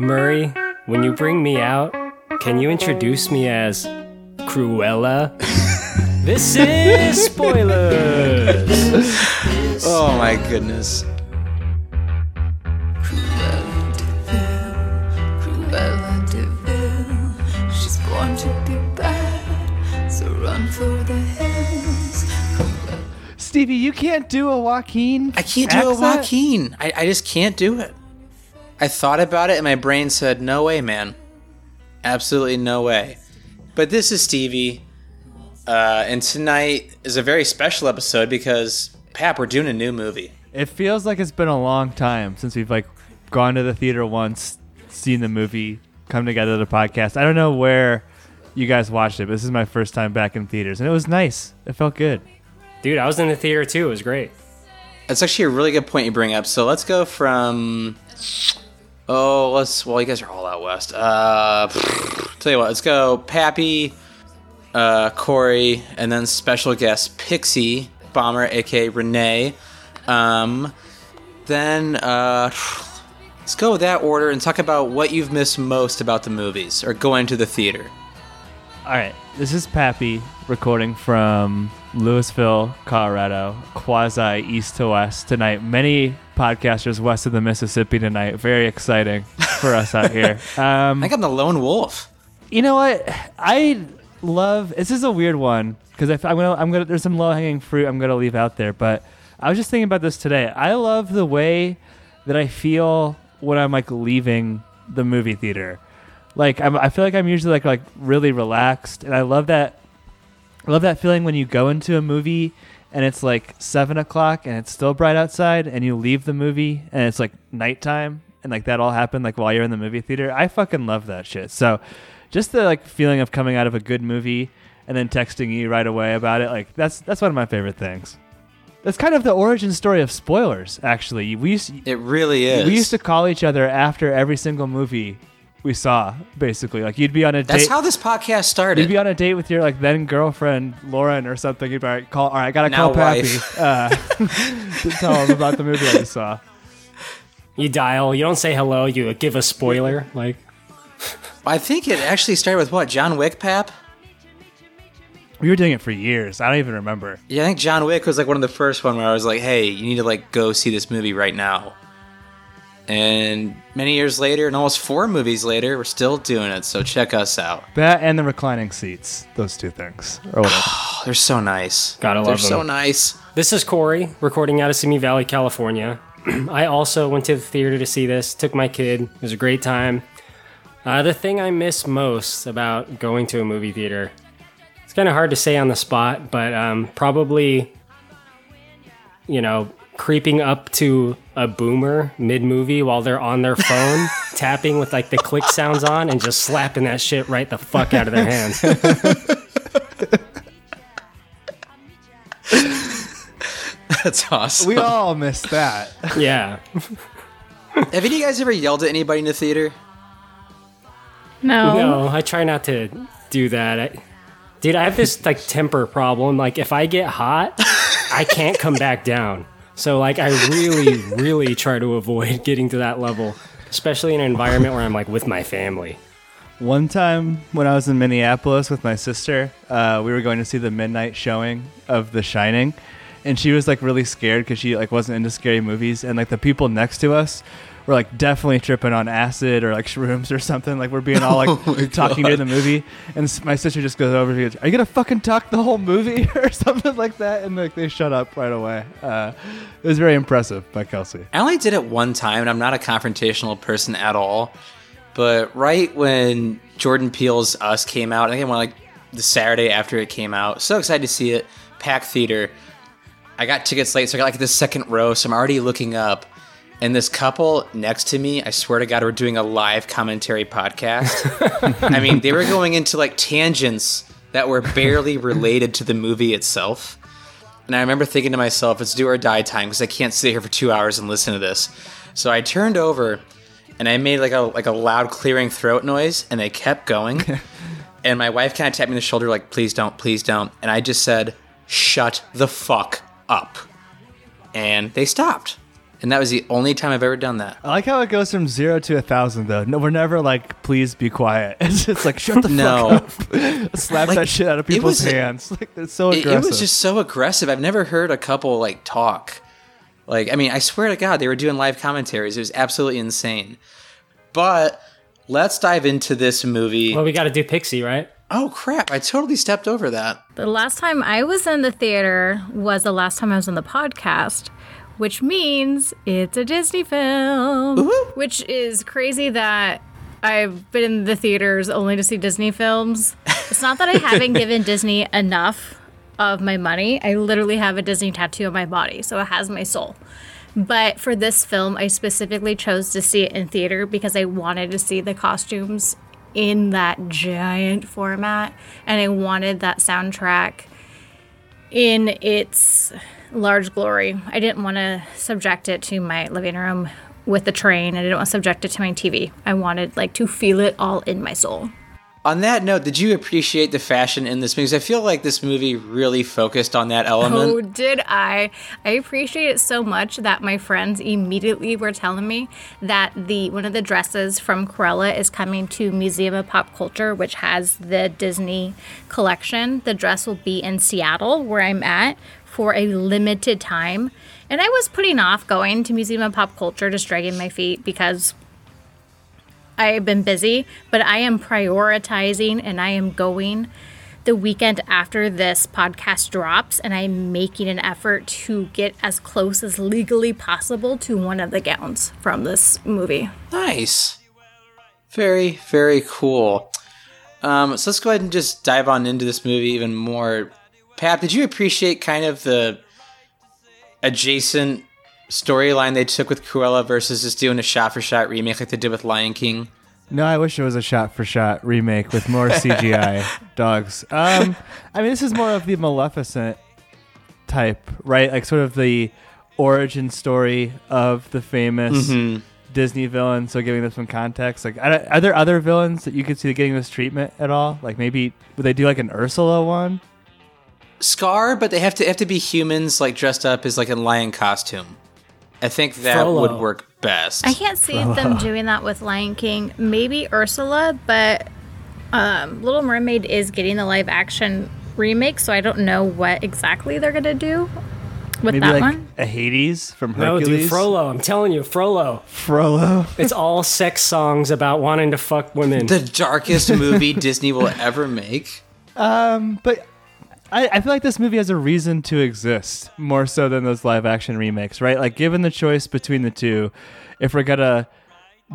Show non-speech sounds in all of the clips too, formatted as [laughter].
Murray, when you bring me out, can you introduce me as Cruella? [laughs] this is spoilers. Oh my goodness. Cruella De Vil, Cruella De Vil. She's born to be bad, so run for the hills. Stevie, you can't do a Joaquin. I can't do a accent? Joaquin. I, I just can't do it. I thought about it and my brain said, no way, man. Absolutely no way. But this is Stevie. Uh, and tonight is a very special episode because, Pap, we're doing a new movie. It feels like it's been a long time since we've like gone to the theater once, seen the movie, come together to the podcast. I don't know where you guys watched it, but this is my first time back in theaters, and it was nice. It felt good. Dude, I was in the theater too. It was great. That's actually a really good point you bring up. So let's go from. Oh, let's. Well, you guys are all out west. Uh, [sighs] tell you what, let's go Pappy, uh, Corey, and then special guest Pixie Bomber, aka Renee. Um, then uh, [sighs] let's go with that order and talk about what you've missed most about the movies or going to the theater. All right, this is Pappy recording from Louisville, Colorado, quasi east to west tonight. Many podcasters west of the Mississippi tonight. Very exciting for us out here. [laughs] Um, I think I'm the lone wolf. You know what? I love. This is a weird one because I'm gonna. I'm gonna. There's some low hanging fruit I'm gonna leave out there. But I was just thinking about this today. I love the way that I feel when I'm like leaving the movie theater. Like I'm, I feel like I'm usually like like really relaxed, and I love that. I love that feeling when you go into a movie and it's like seven o'clock and it's still bright outside, and you leave the movie and it's like nighttime, and like that all happened like while you're in the movie theater. I fucking love that shit. So, just the like feeling of coming out of a good movie and then texting you right away about it, like that's that's one of my favorite things. That's kind of the origin story of spoilers. Actually, we used It really is. we used to call each other after every single movie we saw. Basically, like you'd be on a date. That's date. how this podcast started. You'd be on a date with your like then girlfriend Lauren or something. You'd be like, call. All right, I gotta Now call Pappy wife. uh, [laughs] to tell him about the movie I saw. You dial, you don't say hello, you give a spoiler. Like, I think it actually started with what? John Wick, Pap? We were doing it for years. I don't even remember. Yeah, I think John Wick was like one of the first one where I was like, "Hey, you need to like go see this movie right now." And many years later, and almost four movies later, we're still doing it. So check us out. That and the reclining seats. Those two things. Or whatever. [sighs] Oh, they're so nice. Gotta They're love so them. nice. This is Corey, recording out of Simi Valley, California. [clears throat] I also went to the theater to see this, took my kid. It was a great time. Uh, the thing I miss most about going to a movie theater, it's kind of hard to say on the spot, but um, probably, you know, creeping up to a boomer mid movie while they're on their phone, [laughs] tapping with like the click sounds on, and just slapping that shit right the fuck out of their hands. [laughs] That's awesome. we all missed that. yeah. [laughs] Have any of you guys ever yelled at anybody in the theater? No. No, I try not to do that. I, dude, I have this like temper problem. Like if I get hot, I can't come back down. So like I really, really try to avoid [laughs] getting to that level, especially in an environment where I'm like with my family. One time when I was in Minneapolis with my sister, uh, we were going to see the midnight showing of The Shining, and she was like really scared because she like wasn't into scary movies, and like the people next to us were like definitely tripping on acid or like shrooms or something. Like we're being all like [laughs] talking during the movie, and my sister just goes over and goes, "Are you gonna fucking talk the whole movie [laughs] or something like that?" And like they shut up right away. Uh, it was very impressive by Kelsey. I only did it one time, and I'm not a confrontational person at all. But right when Jordan Peele's Us came out, I think it went like the Saturday after it came out. So excited to see it. Packed theater. I got tickets late, so I got like the second row. So I'm already looking up, and this couple next to me, I swear to God, we're doing a live commentary podcast. [laughs] I mean, they were going into like tangents that were barely related to the movie itself. And I remember thinking to myself, it's do or die time because I can't sit here for two hours and listen to this. So I turned over and I made like a like a loud clearing throat noise, and they kept going. [laughs] and my wife kind of tapped me on the shoulder, like, "Please don't, please don't." And I just said, "Shut the fuck up," and they stopped. And that was the only time I've ever done that. I like how it goes from zero to a thousand though. No, we're never like, please be quiet. [laughs] It's just like shut the No. fuck up. [laughs] Slap Like, that shit out of it people's was- hands. [laughs] Like it's so It, aggressive. it was just so aggressive. I've never heard a couple like talk. Like, I mean, I swear to God, they were doing live commentaries. It was absolutely insane. But let's dive into this movie. Well, we got to do Pixie, right? Oh crap! I totally stepped over that. The last time I was in the theater was the last time I was on the podcast, which means it's a Disney film. Which is crazy that I've been in the theaters only to see Disney films. It's not that I haven't [laughs] given Disney enough of my money. I literally have a Disney tattoo on my body, so it has my soul. But for this film, I specifically chose to see it in theater because I wanted to see the costumes in that giant format and I wanted that soundtrack in its large glory. I didn't want to subject it to my living room with the train. I didn't want to subject it to my TV. I wanted like to feel it all in my soul. On that note, did you appreciate the fashion in this movie? I feel like this movie really focused on that element. Oh, did I? I appreciate it so much that my friends immediately were telling me that the one of the dresses from Cruella is coming to Museum of Pop Culture, which has the Disney collection. The dress will be in Seattle, where I'm at, for a limited time. And I was putting off going to Museum of Pop Culture, just dragging my feet because I have been busy, but I am prioritizing and I am going the weekend after this podcast drops, and I'm making an effort to get as close as legally possible to one of the gowns from this movie. Nice. Very, very cool. Um, so let's go ahead and just dive on into this movie even more. Pat, did you appreciate kind of the adjacent storyline they took with Cruella versus just doing a shot for shot remake like they did with Lion King? No, I wish it was a shot for shot remake with more CGI [laughs] dogs. Um, I mean, this is more of the Maleficent type, right? Like sort of the origin story of the famous Disney villain. So giving this some context, like, are there other villains that you could see getting this treatment at all? Like maybe would they do like an Ursula one? Scar, but they have to have to be humans like dressed up as like a lion costume. I think that Frollo. would work best. I can't see them doing that with Lion King. Maybe Ursula, but um, Little Mermaid is getting the live action remake, so I don't know what exactly they're gonna do with Maybe that like one. a Hades from Hercules. No, Hercules. dude, Frollo. I'm telling you, Frollo. Frollo. It's all sex songs about wanting to fuck women. the darkest movie [laughs] Disney will ever make. Um, but I, I feel like this movie has a reason to exist more so than those live action remakes, right? Like, given the choice between the two, if we're gonna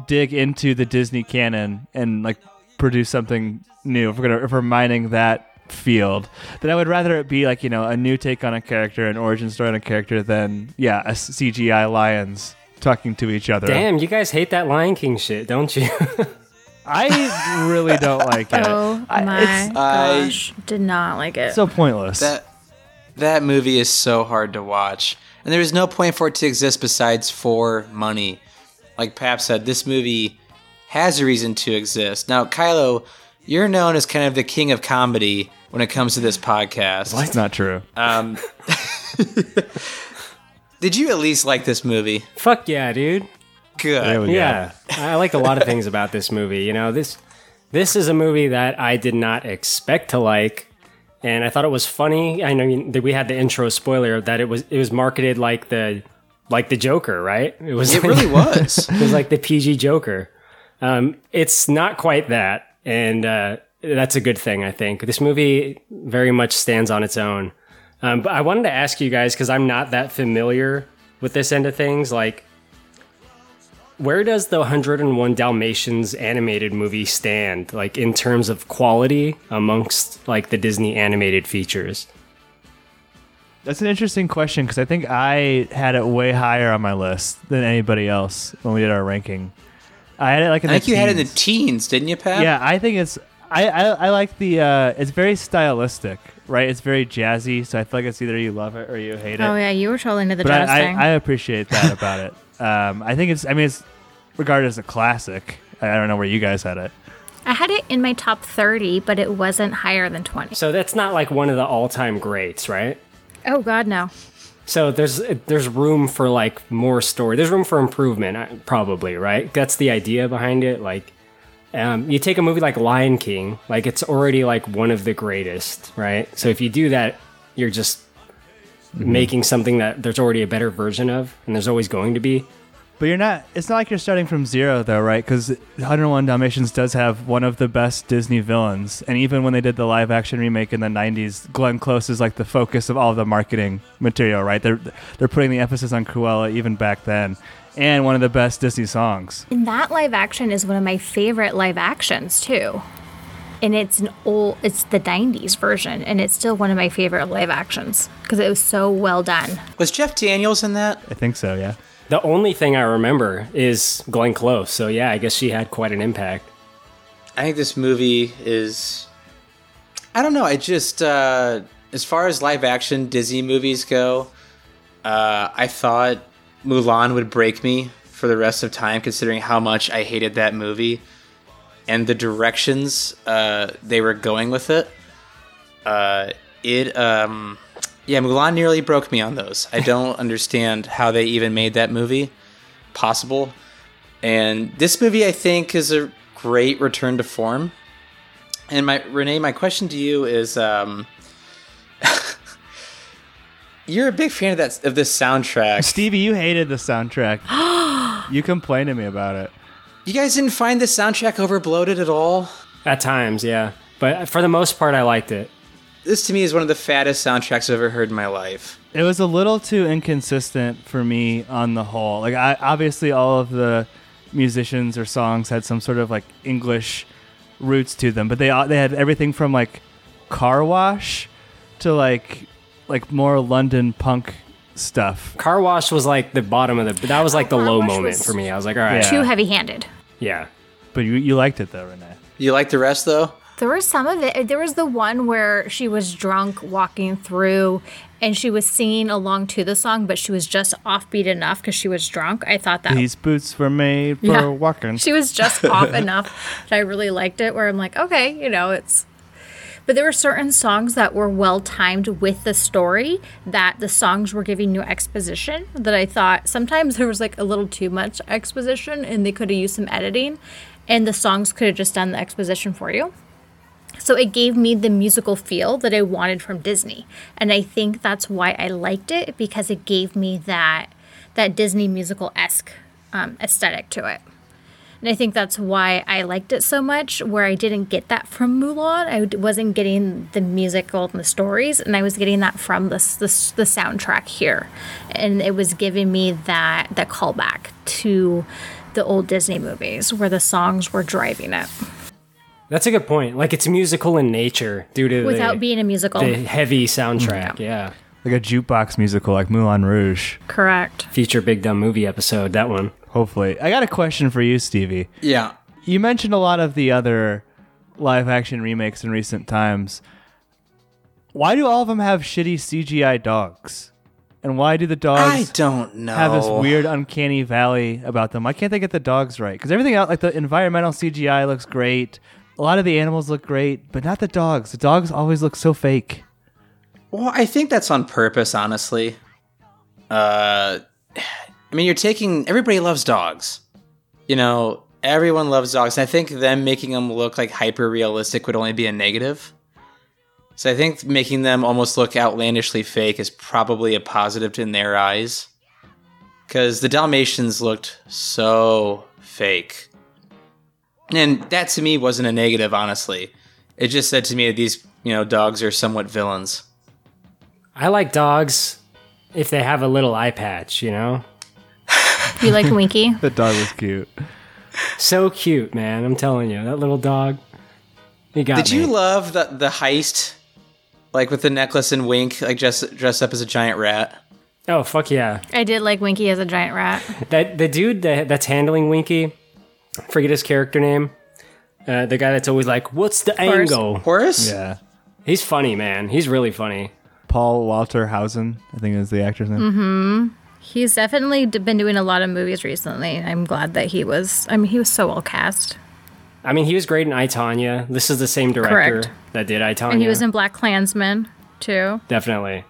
dig into the Disney canon and like produce something new, if we're gonna if we're mining that field, then I would rather it be like you know a new take on a character, an origin story on a character, than yeah a CGI lions talking to each other. Damn, you guys hate that Lion King shit, don't you? [laughs] I really don't like it. Oh I- my it's I- gosh, did not like it. so pointless. That that movie is so hard to watch, and there is no point for it to exist besides for money. Like Pap said, this movie has a reason to exist. Now, Kylo, you're known as kind of the king of comedy when it comes to this podcast. That's not true. Um, [laughs] [laughs] did you at least like this movie? Fuck yeah, dude. Good. There we go. Yeah, I like a lot of things about this movie. You know, this this is a movie that I did not expect to like, and I thought it was funny. I know that we had the intro spoiler that it was it was marketed like the like the Joker, right? It was It like- really was. [laughs] it was like the PG Joker. Um, it's not quite that, and uh, that's a good thing. I think this movie very much stands on its own. Um, but I wanted to ask you guys because I'm not that familiar with this end of things. Like, where does the 101 Dalmatians animated movie stand? Like in terms of quality amongst like the Disney animated features? That's an interesting question because I think I had it way higher on my list than anybody else when we did our ranking. I had it like in I the think you had it in the teens. teens, didn't you, Pat? Yeah, I think it's. I, I, I like the. Uh, it's very stylistic, right? It's very jazzy, so I feel like it's either you love it or you hate it. oh yeah, you were totally into the but jazz I, thing. I, I appreciate that about it. [laughs] Um, I think it's. I mean, it's regarded as a classic. I I don't know where you guys had it. I had it in my top 30, but it wasn't higher than 20. So that's not like one of the all time greats, right? Oh, God, no. So there's there's room for like more story. There's room for improvement, uh, probably, right? That's the idea behind it. Like, um, you take a movie like Lion King, like it's already like one of the greatest, right? So if you do that, you're just Mm-hmm. making something that there's already a better version of, and there's always going to be. But you're not. It's not like you're starting from zero, though, right? Because 101 Dalmatians does have one of the best Disney villains, and even when they did the live-action remake in the 90s, Glenn Close is like the focus of all of the marketing material, right? They're they're putting the emphasis on Cruella even back then, and one of the best Disney songs. And that live action is one of my favorite live actions too. And it's an old, it's the 90s version, and it's still one of my favorite live actions because it was so well done. Was Jeff Daniels in that? I think so, yeah. The only thing I remember is Glenn Close. So yeah, I guess she had quite an impact. I think this movie is. I don't know. I just, uh, as far as live action Disney movies go, uh, I thought Mulan would break me for the rest of time, considering how much I hated that movie and the directions uh, they were going with it. Uh, it, um, yeah, Mulan nearly broke me on those. I don't [laughs] understand how they even made that movie possible. And this movie, I think, is a great return to form. And my Renee, my question to you is: um, [laughs] You're a big fan of that of this soundtrack. Stevie, you hated the soundtrack. [gasps] you complained to me about it. You guys didn't find the soundtrack overbloated at all? At times, yeah. But for the most part, I liked it. This to me is one of the fattest soundtracks I've ever heard in my life. It was a little too inconsistent for me on the whole. Like, I obviously all of the musicians or songs had some sort of like English roots to them, but they they had everything from like car wash to like like more London punk stuff. Car Wash was like the bottom of the. That was like the Car low Wash moment was- for me. I was like, all right, Yeah. Too heavy handed. yeah. But you you liked it though, Renee. You liked the rest though? There was some of it. There was the one where she was drunk walking through and she was singing along to the song, but she was just offbeat enough because she was drunk. I thought that These boots were made for Yeah. walking. she was just off [laughs] enough that I really liked it. Where I'm like, okay, you know, it's. But there were certain songs that were well timed with the story that the songs were giving new exposition that I thought sometimes [laughs] there was like a little too much exposition and they could have used some editing and the songs could have just done the exposition for you. So it gave me the musical feel that I wanted from Disney. And I think that's why I liked it because it gave me that that Disney musical esque um, aesthetic to it. And I think that's why I liked it so much, where I didn't get that from Mulan. I wasn't getting the musical and the stories, and I was getting that from the, s- the, the soundtrack here. And it was giving me that, that callback to the old Disney movies where the songs were driving it That's a good point. Like it's musical in nature due to without the, being a musical. the heavy soundtrack. Yeah. like a jukebox musical like Moulin Rouge. Correct. Feature Big Dumb Movie episode. That one. Hopefully. I got a question for you, Stevie. Yeah. You mentioned a lot of the other live action remakes in recent times. Why do all of them have shitty CGI dogs? And why do the dogs I don't know. have this weird uncanny valley about them? Why can't they get the dogs right? Because everything else, like the environmental CGI looks great. A lot of the animals look great, but not the dogs. The dogs always look so fake. Well, I think that's on purpose, honestly. Uh, I mean, you're taking everybody loves dogs. You know, everyone loves dogs. And I think them making them look like hyper realistic would only be a negative. So I think making them almost look outlandishly fake is probably a positive in their eyes. Because the Dalmatians looked so fake. And that to me wasn't a negative, honestly. It just said to me that these, you know, dogs are somewhat villains. I like dogs if they have a little eye patch, you know? You like [laughs] Winky? The dog was cute. So cute, man. I'm telling you. That little dog. He got Did me. you love the the heist, like with the necklace and Wink, like dressed dressed up as a giant rat? oh, fuck yeah. I did like Winky as a giant rat. That the dude that, that's handling Winky, forget his character name. Uh, the guy that's always like, "What's the Horace. angle?" Horace? Yeah. He's funny, man. He's really funny. Paul Walter Hauser, I think is the actor's name. He's definitely been doing a lot of movies recently. I'm glad that he was. I mean, he was so well cast, I mean, he was great in I Tonya. This is the same director Correct. that did I Tonya. and he was in Black Klansman too. definitely.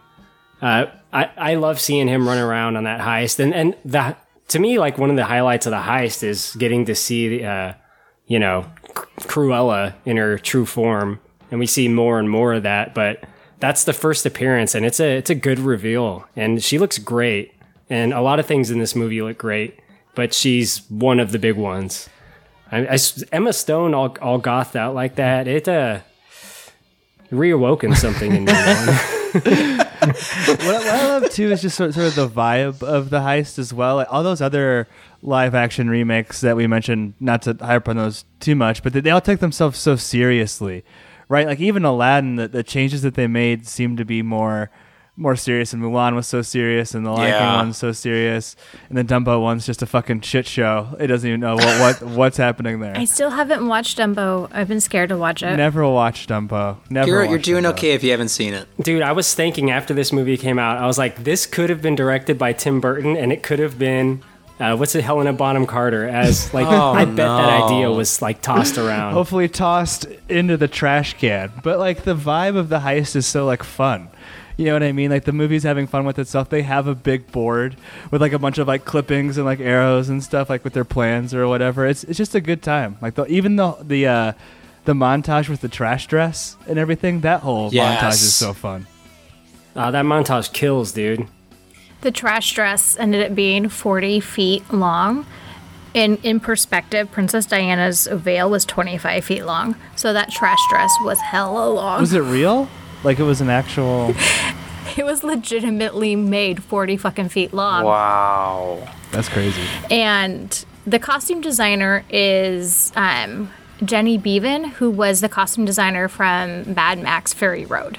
Uh, I I love seeing him run around on that heist, and and that to me like one of the highlights of the heist is getting to see uh, you know Cruella in her true form, and we see more and more of that. But that's the first appearance, and it's a it's a good reveal, and she looks great, and a lot of things in this movie look great, but she's one of the big ones. I, I Emma Stone all all gothed out like that. It uh reawoken something in me. [laughs] what, what I love too is just sort, sort of the vibe of the heist as well. Like, all those other live action remakes that we mentioned, not to hype on those too much, but they, they all take themselves so seriously, right? Like even Aladdin, the, the changes that they made seem to be more more serious, and Mulan was so serious, and the Lion King one's so serious, and the Dumbo one's just a fucking shit show. It doesn't even know what, what [laughs] what's happening there. I still haven't watched Dumbo. I've been scared to watch it. Never watched Dumbo. Never. You're, you're doing Dumbo. okay if you haven't seen it. Dude, I was thinking after this movie came out, I was like, this could have been directed by Tim Burton, and it could have been. Uh, what's it, Helena Bonham Carter? As like, I bet that idea was like tossed around. hopefully tossed into the trash can. But like the vibe of the heist is so like fun. You know what I mean? Like the movie's having fun with itself. They have a big board with like a bunch of like clippings and like arrows and stuff like with their plans or whatever. It's it's just a good time. Like the even the the uh the montage with the trash dress and everything, that whole Yes. montage is so fun. Uh, that montage kills, dude. The trash dress ended up being 40 feet long. In, in perspective, Princess Diana's veil was 25 feet long. So that trash dress was hella long. Was it real? [laughs] Like it was an actual [laughs] It was legitimately made 40 fucking feet long. Wow. That's crazy. And the costume designer is um, Jenny Beavan, who was the costume designer from Mad Max Fury Road.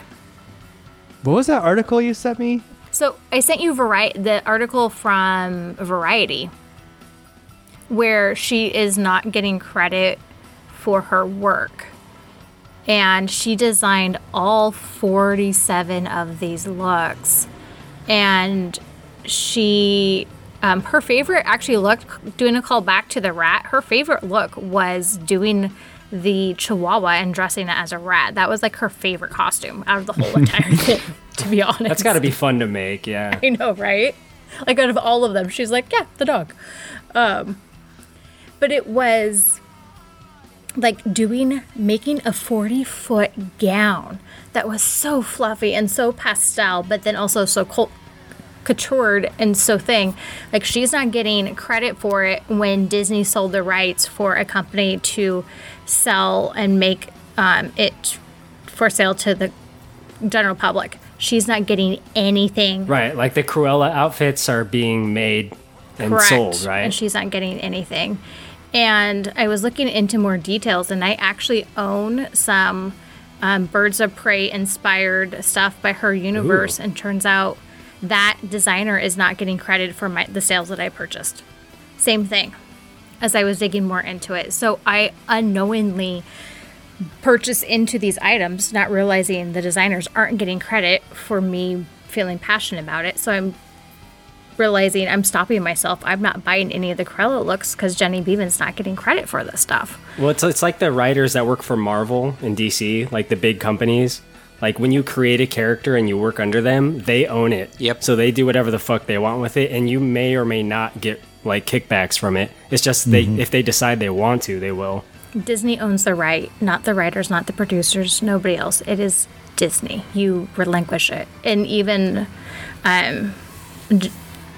What was that article you sent me? So I sent you Vari- the article from Variety where she is not getting credit for her work. And she designed all 47 of these looks. And she, um, her favorite actually look, doing a call back to the rat, her favorite look was doing the chihuahua and dressing it as a rat. That was like her favorite costume out of the whole [laughs] entire thing, to be honest. That's got to be fun to make, yeah. I know, right? Like out of all of them, she's like, yeah, the dog. Um, but it was like doing making a 40 foot gown that was so fluffy and so pastel, but then also so cult- couturied and so thing. Like she's not getting credit for it when Disney sold the rights for a company to sell and make um, it for sale to the general public. She's not getting anything Right, like the Cruella outfits are being made and correct, sold, right? and she's not getting anything. And I was looking into more details, and I actually own some um, Birds of Prey inspired stuff by her universe. Ooh. And turns out that designer is not getting credit for my, the sales that I purchased. Same thing as I was digging more into it. So I unknowingly purchase into these items, not realizing the designers aren't getting credit for me feeling passionate about it. So I'm realizing I'm stopping myself. I'm not buying any of the Cruella looks because Jenny Beavan's not getting credit for this stuff. Well, it's, it's like the writers that work for Marvel and DC, like the big companies. Like when you create a character and you work under them, they own it. Yep. So they do whatever the fuck they want with it, and you may or may not get like kickbacks from it. It's just they if they decide they want to, they will. Disney owns the right, not the writers, not the producers, nobody else. It is Disney. You relinquish it. And even um, J-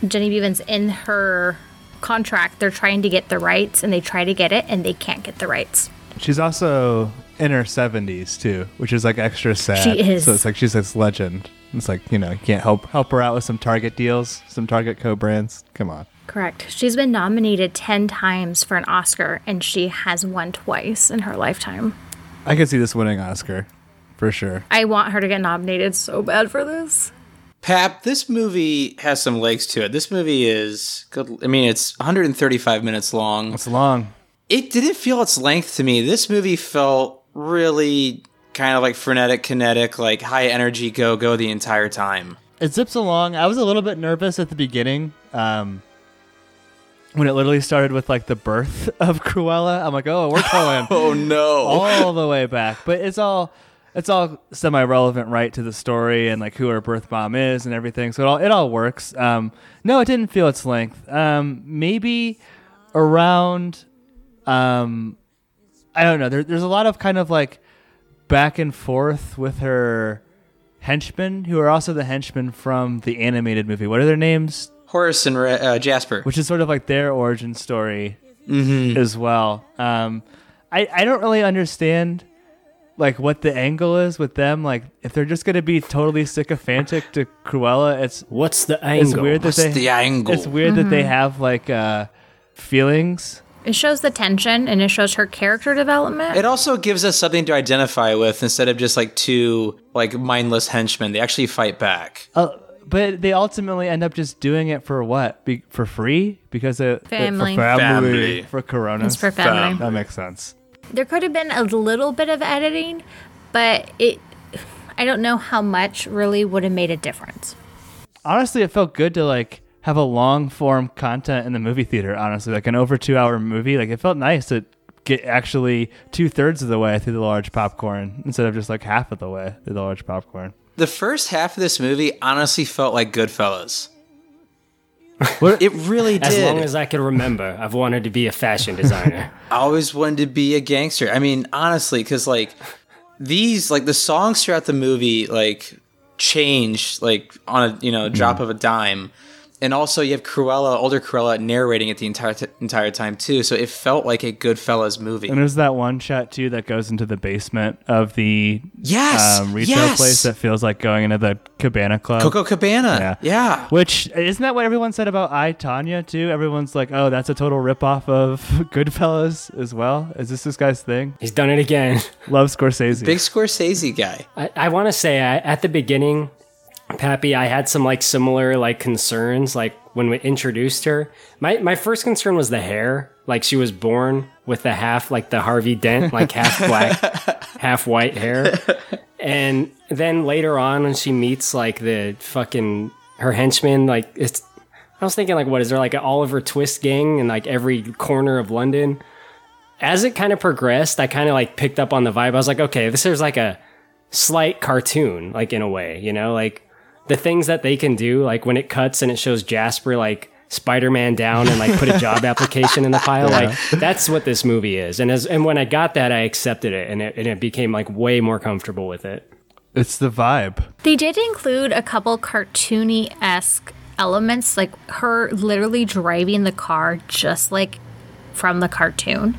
Jenny Beavan's in her contract, they're trying to get the rights and they try to get it and they can't get the rights. She's also in her seventies too, which is like extra sad. She is. So it's like she's this legend. It's like you know you can't help help her out with some Target deals, some Target co-brands. Come on. Correct. She's been nominated 10 times for an Oscar and she has won twice in her lifetime. I could see this winning Oscar, for sure. I want her to get nominated so bad for this. Pap, this movie has some legs to it. This movie is good. I mean, it's 135 minutes long. It's long. It didn't feel its length to me. This movie felt really kind of like frenetic, kinetic, like high energy, go go the entire time. It zips along. I was a little bit nervous at the beginning. Um, when it literally started with like the birth [laughs] of Cruella, I'm like, oh, we're [laughs] going Oh no! all the way back. But it's all it's all semi-relevant, right, to the story and like who her birth mom is and everything. So it all it all works. Um, no, it didn't feel its length. Um, maybe around, um, I don't know. There, there's a lot of kind of like back and forth with her henchmen, who are also the henchmen from the animated movie. What are their names? Horace and uh, Jasper. which is sort of like their origin story as well. Um, I I don't really understand like what the angle is with them. Like if they're just gonna be totally sycophantic to Cruella, it's What's the angle? it's weird that What's they the angle? it's weird that they have like uh, feelings. It shows the tension and it shows her character development. It also gives us something to identify with instead of just like two like mindless henchmen. They actually fight back. Uh, but they ultimately end up just doing it for what? Be- for free because it Family. for family, Family. for Corona. it's for family. That makes sense. There could have been a little bit of editing, but it. I don't know how much really would have made a difference. honestly, it felt good to like have a long form content in the movie theater. Honestly, like an over two hour movie, like it felt nice to get actually two thirds of the way through the large popcorn instead of just like half of the way through the large popcorn. The first half of this movie honestly felt like Goodfellas. What- It really did. As long as I can remember, I've wanted to be a fashion designer. [laughs] I always wanted to be a gangster. I mean, honestly, because like these, like the songs throughout the movie, like change like on a you know drop mm. of a dime, and also you have Cruella, older Cruella, narrating it the entire t- entire time too. So it felt like a Goodfellas movie. And there's that one shot too that goes into the basement of the Yes, um, retail yes. place that feels like going into the Cabana Club. Coco Cabana. Yeah. Yeah. Which isn't that what everyone said about I Tonya too? Everyone's like, "Oh, that's a total ripoff of [laughs] Goodfellas as well." Is this this guy's thing? He's done it again. Love Scorsese. Big Scorsese guy. I, I want to say I, at the beginning, Pappy, I had some like similar like concerns. Like when we introduced her, my my first concern was the hair. Like she was born with the half like the Harvey Dent, like half [laughs] black, half white hair. And then later on, when she meets like the fucking her henchman, like it's. I was thinking like, what is there like an Oliver Twist gang in like every corner of London? As it kind of progressed, I kind of like picked up on the vibe. I was like, okay, this is like a slight cartoon, like in a way, you know, like the things that they can do, like when it cuts and it shows Jasper like Spider Man down and like put a job [laughs] application in the pile, like that's what this movie is. And as and when I got that, I accepted it, and it and it became like way more comfortable with it. It's the vibe. They did include a couple cartoony esque elements, like her literally driving the car just like from the cartoon.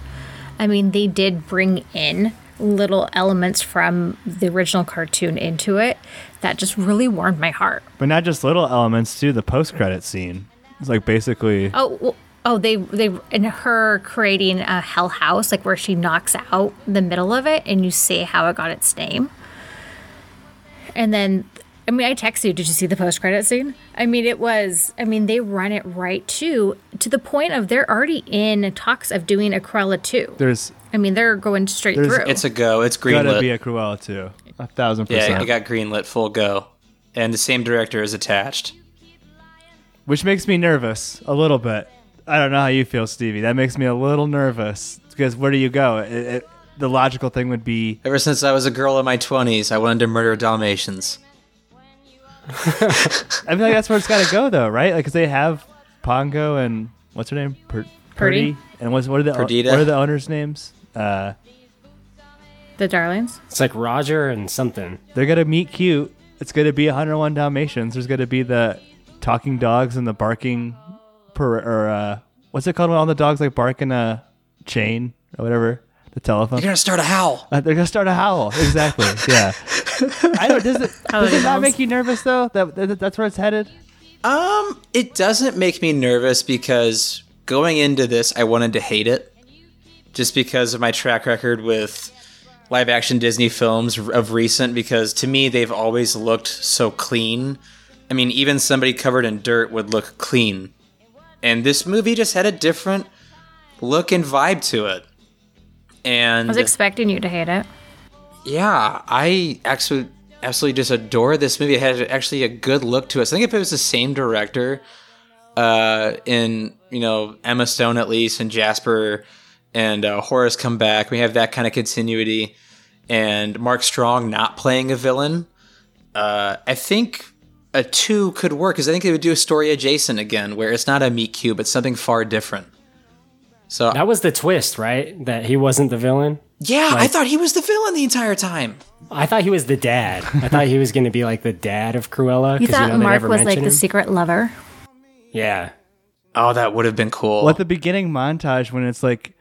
I mean, they did bring in little elements from the original cartoon into it that just really warmed my heart. But not just little elements too. The post credit scene. It's like basically Oh, well, oh, they they and her creating a hell house, like where she knocks out the middle of it, and you see how it got its name. And then, I mean, I texted you. Did you see the post credit scene? I mean, it was. I mean, they run it right to to the point of they're already in talks of doing a Cruella two. there's I mean, they're going straight through. It's a go. It's gotta greenlit. be a Cruella too. A thousand percent. yeah, it got greenlit full go. And the same director is attached. Which makes me nervous a little bit. I don't know how you feel, Stevie. That makes me a little nervous because where do you go? It, it, the logical thing would be Ever since I was a girl in my 20s, I wanted to murder Dalmatians. I feel like that's where it's got to go, though, right? Like, cause they have Pongo and what's her name, per- Purdy. and what's what are the Perdita. what are the owners' names? Uh, the Darlings. It's like Roger and something. they're gonna meet cute. It's gonna be 101 Dalmatians. There's gonna be the talking dogs and the barking, per, or uh, what's it called when all the dogs like bark in a chain or whatever? The telephone. You're gonna start a howl. Uh, they're gonna start a howl. Exactly. [laughs] yeah. I don't. Does it? Does it it not make you nervous though? That, that that's where it's headed. Um, it doesn't make me nervous because going into this, I wanted to hate it, just because of my track record with live action Disney films of recent. Because to me, they've always looked so clean. I mean, even somebody covered in dirt would look clean, and this movie just had a different look and vibe to it. And I was expecting you to hate it. yeah, I actually absolutely just adore this movie. It had actually a good look to it. So I think if it was the same director, uh, in you know Emma Stone at least, and Jasper and uh, Horace come back, we have that kind of continuity. and Mark Strong not playing a villain, uh, I think a two could work because I think they would do a story adjacent again, where it's not a meet cute, but something far different. So That was the twist, right? That he wasn't the villain. yeah, I thought he was the villain the entire time. I thought he was the dad. I thought he was going to be like the dad of Cruella. You thought know, Mark was like mention the secret lover? Yeah. Oh, that would have been cool. Well, at the beginning montage when it's like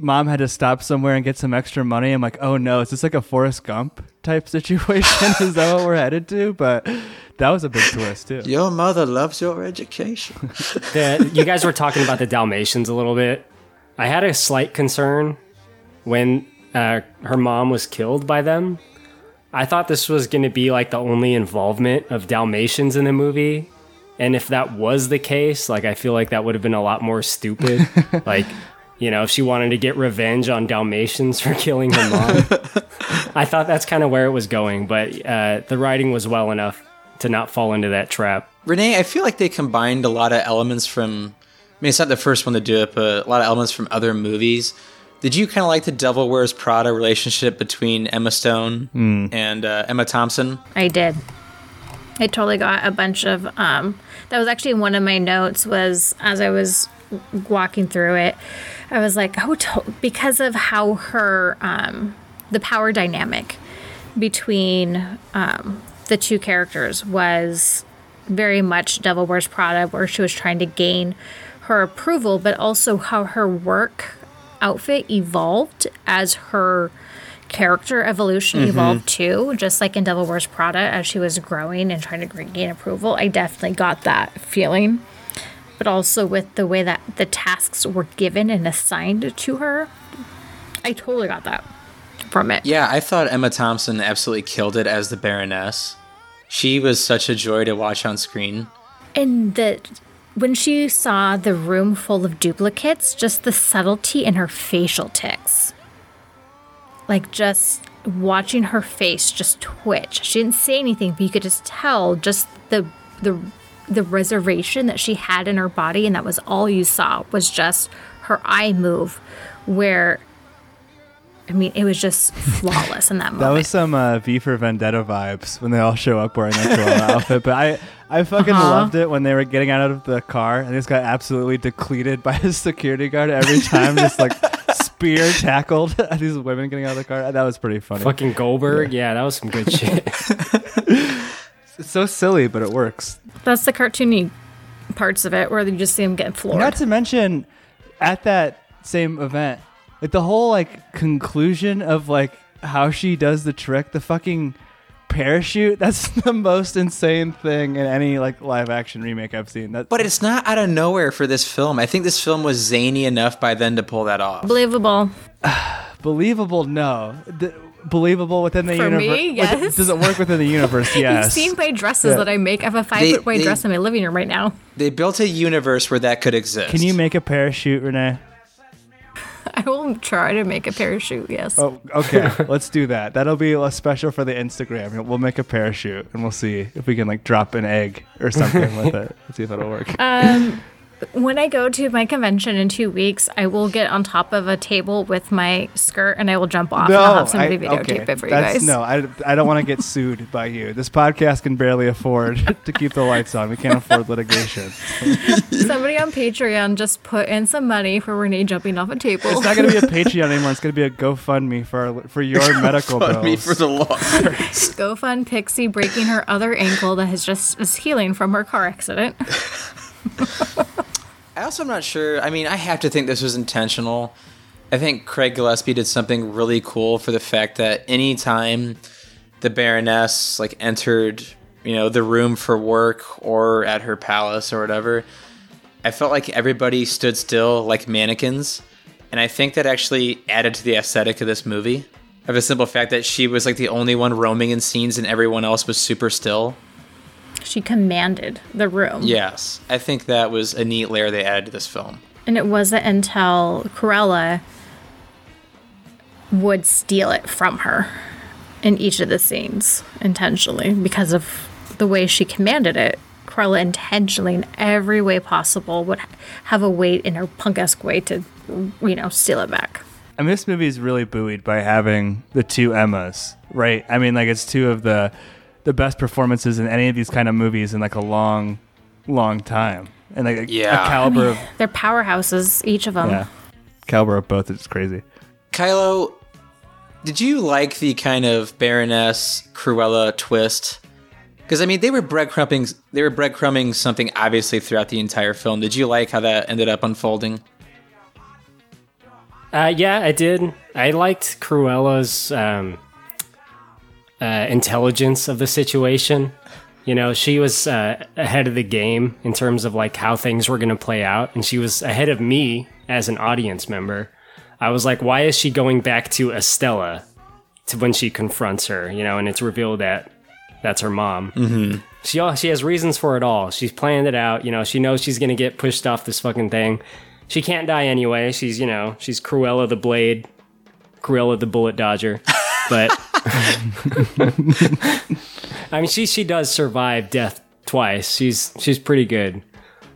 mom had to stop somewhere and get some extra money, I'm like, oh no, is this like a Forrest Gump type situation? [laughs] is that what we're headed to? But that was a big twist too. Your mother loves your education. [laughs] The, you guys were talking about the Dalmatians a little bit. I had a slight concern when uh, her mom was killed by them. I thought this was going to be like the only involvement of Dalmatians in the movie. And if that was the case, like I feel like that would have been a lot more stupid. [laughs] like, you know, if she wanted to get revenge on Dalmatians for [laughs] killing her mom. I thought that's kind of where it was going, but uh, the writing was well enough to not fall into that trap. Renee, I feel like they combined a lot of elements from. I mean, it's not the first one to do it, but a lot of elements from other movies. Did you kind of like the Devil Wears Prada relationship between Emma Stone and uh, Emma Thompson? I did. I totally got a bunch of um that was actually one of my notes was as I was walking through it I was like oh to- because of how her um the power dynamic between um the two characters was very much Devil Wears Prada where she was trying to gain her approval but also how her work outfit evolved as her character evolution evolved too, just like in Devil Wears Prada as she was growing and trying to gain approval. I definitely got that feeling. But also with the way that the tasks were given and assigned to her, I totally got that from it. Yeah, I thought Emma Thompson absolutely killed it as the Baroness. She was such a joy to watch on screen. And that when she saw the room full of duplicates, just the subtlety in her facial tics. Like just watching her face just twitch. She didn't say anything, but you could just tell just the the the reservation that she had in her body and that was all you saw was just her eye move where I mean, it was just [laughs] flawless in that moment. That was some uh, V for Vendetta vibes when they all show up wearing that Cruella [laughs] outfit. But I, I fucking Uh-huh. loved it when they were getting out of the car and they just got absolutely depleted by [laughs] his security guard every time, just like spear tackled these women getting out of the car. That was pretty funny. Fucking Goldberg. Yeah, that was some good shit. It's so silly, but it works. That's the cartoony parts of it where you just see him getting floored. Not to mention, at that same event, like the whole like conclusion of like how she does the trick, the fucking parachute. That's [laughs] the most insane thing in any like live action remake I've seen. That But it's not out of nowhere for this film. I think this film was zany enough by then to pull that off. Believable. [sighs] believable? No. D- believable within the For universe? me, yes. Does it work within the [laughs] universe? Yes. You've seen my dresses Yeah. that I make. I have a five They- foot wide they- dress in my living room right now. They built a universe where that could exist. Can you make a parachute, Renee? [laughs] I will try to make a parachute, yes. Oh, okay. [laughs] Let's do that. That'll be a special for the Instagram. We'll make a parachute and we'll see if we can like drop an egg or something with it. Let's see if that'll work. Um, when I go to my convention in two weeks, I will get on top of a table with my skirt and I will jump off and I'll have somebody videotape it for you That's- guys. No, I, I don't want to get sued by you. This podcast can barely afford [laughs] to keep the lights on. We can't afford litigation. [laughs] Somebody on Patreon just put in some money for Renee jumping off a table. It's not going to be a [laughs] Patreon anymore. It's going to be a GoFundMe for our, for your medical bills. me for the law? Go fund Pixie breaking her other ankle that has just is healing from her car accident. I also am not sure. I mean, I have to think this was intentional. I think Craig Gillespie did something really cool for the fact that anytime the Baroness like entered, you know, the room for work or at her palace or whatever, I felt like everybody stood still like mannequins, and I think that actually added to the aesthetic of this movie. Of a simple fact that she was like the only one roaming in scenes and everyone else was super still. She commanded the room. Yes, I think that was a neat layer they added to this film. And it wasn't until Cruella would steal it from her in each of the scenes intentionally because of the way she commanded it. Cruella intentionally, in every way possible, would have a way in her punk esque way to, you know, steal it back. I mean, this movie is really buoyed by having the two Emmas, right? I mean, like it's two of the the best performances in any of these kind of movies in like a long, long time, and like a- Yeah. a caliber of They're powerhouses, each of them. yeah, caliber of both is crazy. Kylo, did you like the kind of Baroness Cruella twist? Because I mean, they were breadcrumbing. They were breadcrumbing something obviously throughout the entire film. Did you like how that ended up unfolding? Uh, yeah, I did. I liked Cruella's um, uh, intelligence of the situation. You know, she was uh, ahead of the game in terms of like how things were going to play out, and she was ahead of me as an audience member. I was like, why is she going back to Estella to when she confronts her? You know, and it's revealed that that's her mom. Mm-hmm. She she has reasons for it all. She's planned it out. You know, she knows she's gonna get pushed off this fucking thing. She can't die anyway. She's you know she's Cruella the Blade, Cruella the Bullet Dodger, but [laughs] [laughs] I mean she she does survive death twice. She's she's pretty good.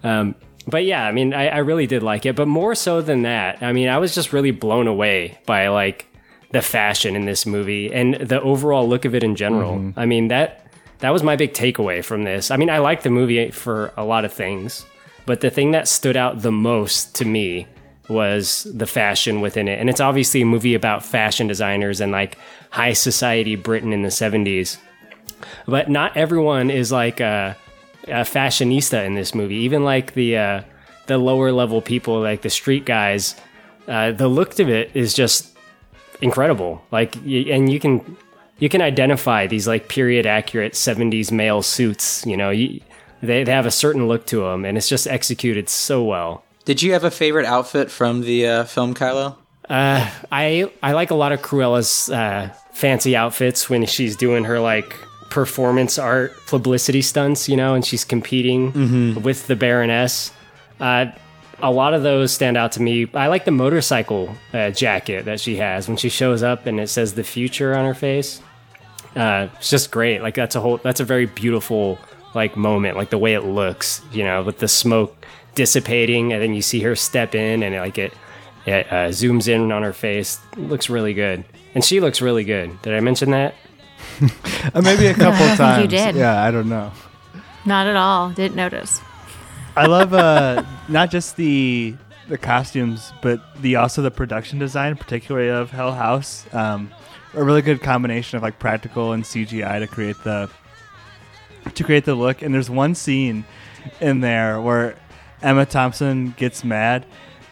Um, but yeah, I mean I, I really did like it. But more so than that, I mean I was just really blown away by like the fashion in this movie and the overall look of it in general. I mean that that was my big takeaway from this. I mean, I liked the movie for a lot of things, but the thing that stood out the most to me was the fashion within it. And it's obviously a movie about fashion designers and like high society Britain in the 70s. But not everyone is like a, a fashionista in this movie. Even like the uh, the lower level people, like the street guys, uh, the look of it is just incredible. Like, and you can you can identify these like period accurate 70s male suits. You know, you, they they have a certain look to them, and it's just executed so well. Did you have a favorite outfit from the uh, film, Kylo? I I like a lot of Cruella's uh, fancy outfits when she's doing her like performance art publicity stunts, you know, and she's competing with the Baroness. Uh, a lot of those stand out to me. I like the motorcycle uh, jacket that she has when she shows up and it says the future on her face. Uh, it's just great. Like that's a whole that's a very beautiful like moment, like the way it looks, you know, with the smoke dissipating and then you see her step in and it, like it it uh, zooms in on her face. It looks really good. And she looks really good. Did I mention that? [laughs] Uh, maybe a couple think times. you did. Yeah, I don't know. Not at all. Didn't notice. I love uh, not just the the costumes, but the also the production design, particularly of Hell House. Um, a really good combination of like practical and CGI to create the to create the look. And there's one scene in there where Emma Thompson gets mad.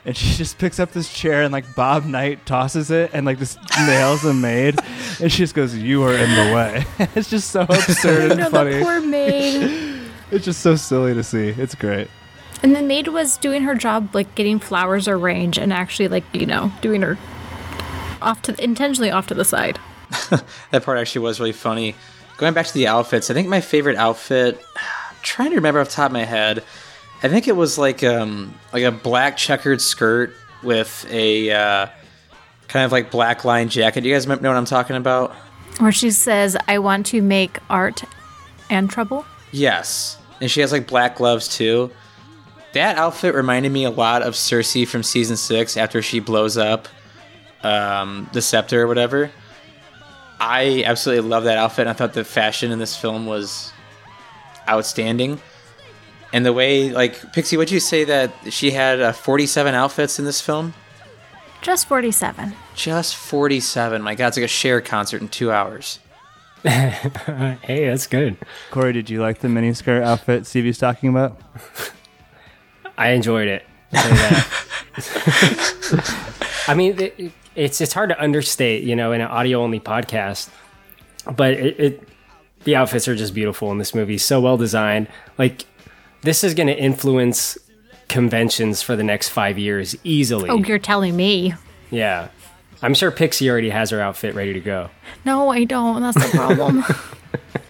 And she [laughs] just picks up this chair and like Bob Knight tosses it and like just [laughs] nails the maid and she just goes, "You are in the way." [laughs] it's just so absurd and No, funny. the poor maid. It's just so silly to see. It's great. and the maid was doing her job, like getting flowers arranged and actually, like, you know, doing her off to intentionally off to the side. That part actually was really funny. Going back to the outfits, I think my favorite outfit. [sighs] I'm trying to remember off the top of my head. I think it was like um like a black checkered skirt with a uh, kind of like black line jacket. You guys know what I'm talking about? Where she says, I want to make art and trouble. Yes, and she has like black gloves too. That outfit reminded me a lot of Cersei from season six after she blows up um, the scepter or whatever. I absolutely love that outfit. And I thought the fashion in this film was outstanding, and the way like Pixie, would you say that she had uh, forty-seven outfits in this film? Just 47. Just forty-seven. My God, it's like a Cher concert in two hours. [laughs] Hey, that's good. Corey, did you like the miniskirt outfit Stevie's talking about? I enjoyed it. I'll tell you that. [laughs] I mean, it, it's it's hard to understate, you know, in an audio only podcast, but it, it the outfits are just beautiful in this movie. So well designed. Like this is going to influence conventions for the next five years easily. Oh, you're telling me. Yeah, I'm sure Pixie already has her outfit ready to go. No, I don't. That's the problem. [laughs]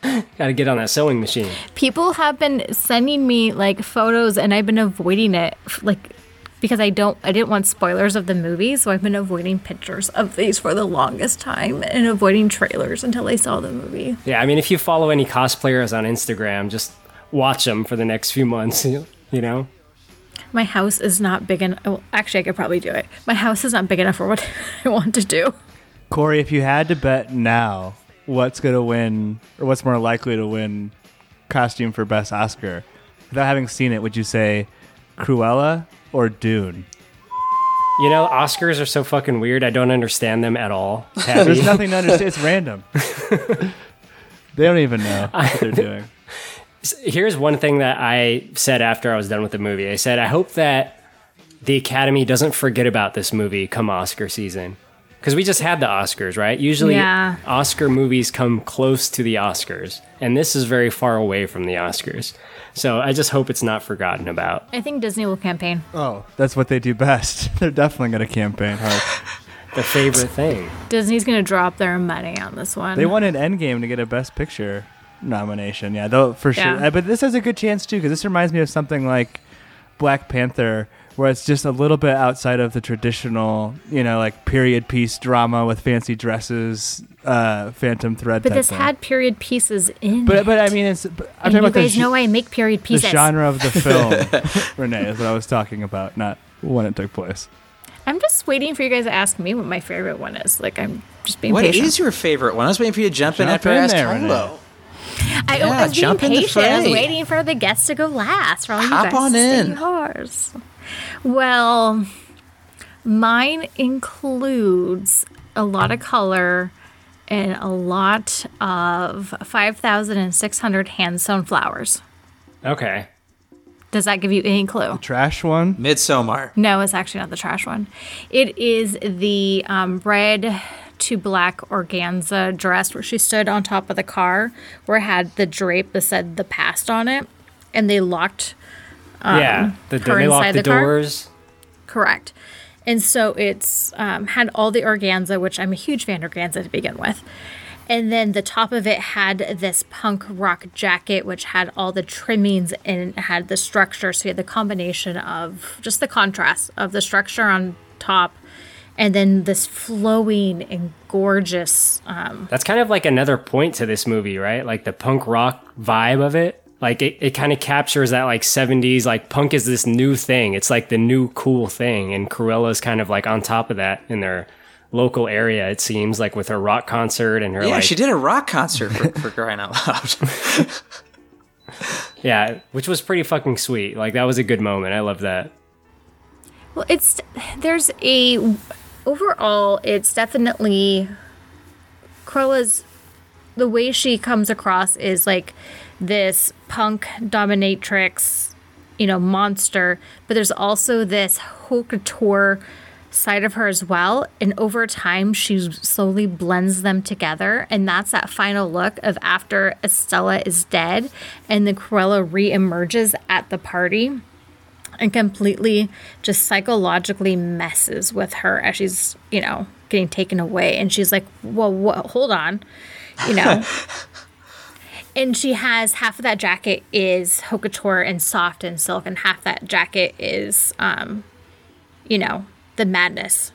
[laughs] Got to get on that sewing machine. People have been sending me like photos and I've been avoiding it like because I don't I didn't want spoilers of the movie, so I've been avoiding pictures of these for the longest time and avoiding trailers until I saw the movie. Yeah, I mean, if you follow any cosplayers on Instagram, just watch them for the next few months. [laughs] You know. my house is not big enough. Well, actually, I could probably do it. My house is not big enough for what [laughs] I want to do. Corey, if you had to bet now, what's going to win, or what's more likely to win costume for Best Oscar? Without having seen it, would you say Cruella or Dune? You know, Oscars are so fucking weird. I don't understand them at all. There's nothing to understand. It's random. [laughs] they don't even know what they're doing. Here's one thing that I said after I was done with the movie. I said, I hope that the Academy doesn't forget about this movie come Oscar season. Because we just had the Oscars, right? Usually, Yeah. Oscar movies come close to the Oscars, and this is very far away from the Oscars. So I just hope it's not forgotten about. I think Disney will campaign. Oh, that's what they do best. [laughs] They're definitely going to campaign hard. [laughs] The favorite thing. Disney's going to drop their money on this one. They wanted Endgame to get a Best Picture nomination. Yeah, though for sure. Yeah. Uh, But this has a good chance too, because this reminds me of something like Black Panther, where it's just a little bit outside of the traditional, you know, like period piece drama with fancy dresses, uh, Phantom Thread. but this thing. had period pieces in. But it. but I mean, it's. But I'm and talking you about the, guys ge- know I make period pieces. the genre of the [laughs] film. Renee is what I was talking about, not when it took place. I'm just waiting for you guys to ask me what my favorite one is. Like I'm just being What patient. is your favorite one? I was waiting for you to jump, in Jump after I in asked there, Renee. Carlo. I, Yeah, I was being jump in the patient. I was waiting for the guests to go last. For all you Hop guys on to say in. yours. Well, mine includes a lot of color and a lot of 5,600 hand sewn flowers. Okay. Does that give you any clue? Trash one. Midsommar. No, it's actually not the trash one. It is the um, red to black organza dress where she stood on top of the car, where it had the drape that said the past on it, and they locked. yeah. The, her they lock inside the, the doors. Correct. And so it's um, had all the organza, which I'm a huge fan of organza to begin with. And then the top of it had this punk rock jacket, which had all the trimmings and had the structure. So you had the combination of just the contrast of the structure on top and then this flowing and gorgeous. Um, That's kind of like another point to this movie, right? Like the punk rock vibe of it. Like it, it kind of captures that like 70s, like punk is this new thing. It's like the new cool thing. And Cruella's kind of like on top of that in their local area, it seems like with her rock concert and her Yeah, like, she did a rock concert for, for crying out loud. [laughs] yeah, which was pretty fucking sweet. Like that was a good moment. I love that. Well, it's there's a overall. It's definitely Cruella's the way she comes across is like this punk dominatrix, you know, monster. But there's also this haute side of her as well. And over time, she slowly blends them together. And that's that final look of after Estella is dead and the Cruella re-emerges at the party and completely just psychologically messes with her as she's, you know, getting taken away. And she's like, well, wha- hold on, you know. [laughs] and she has half of that jacket is couture and soft and silk, and half that jacket is, um, you know, the madness.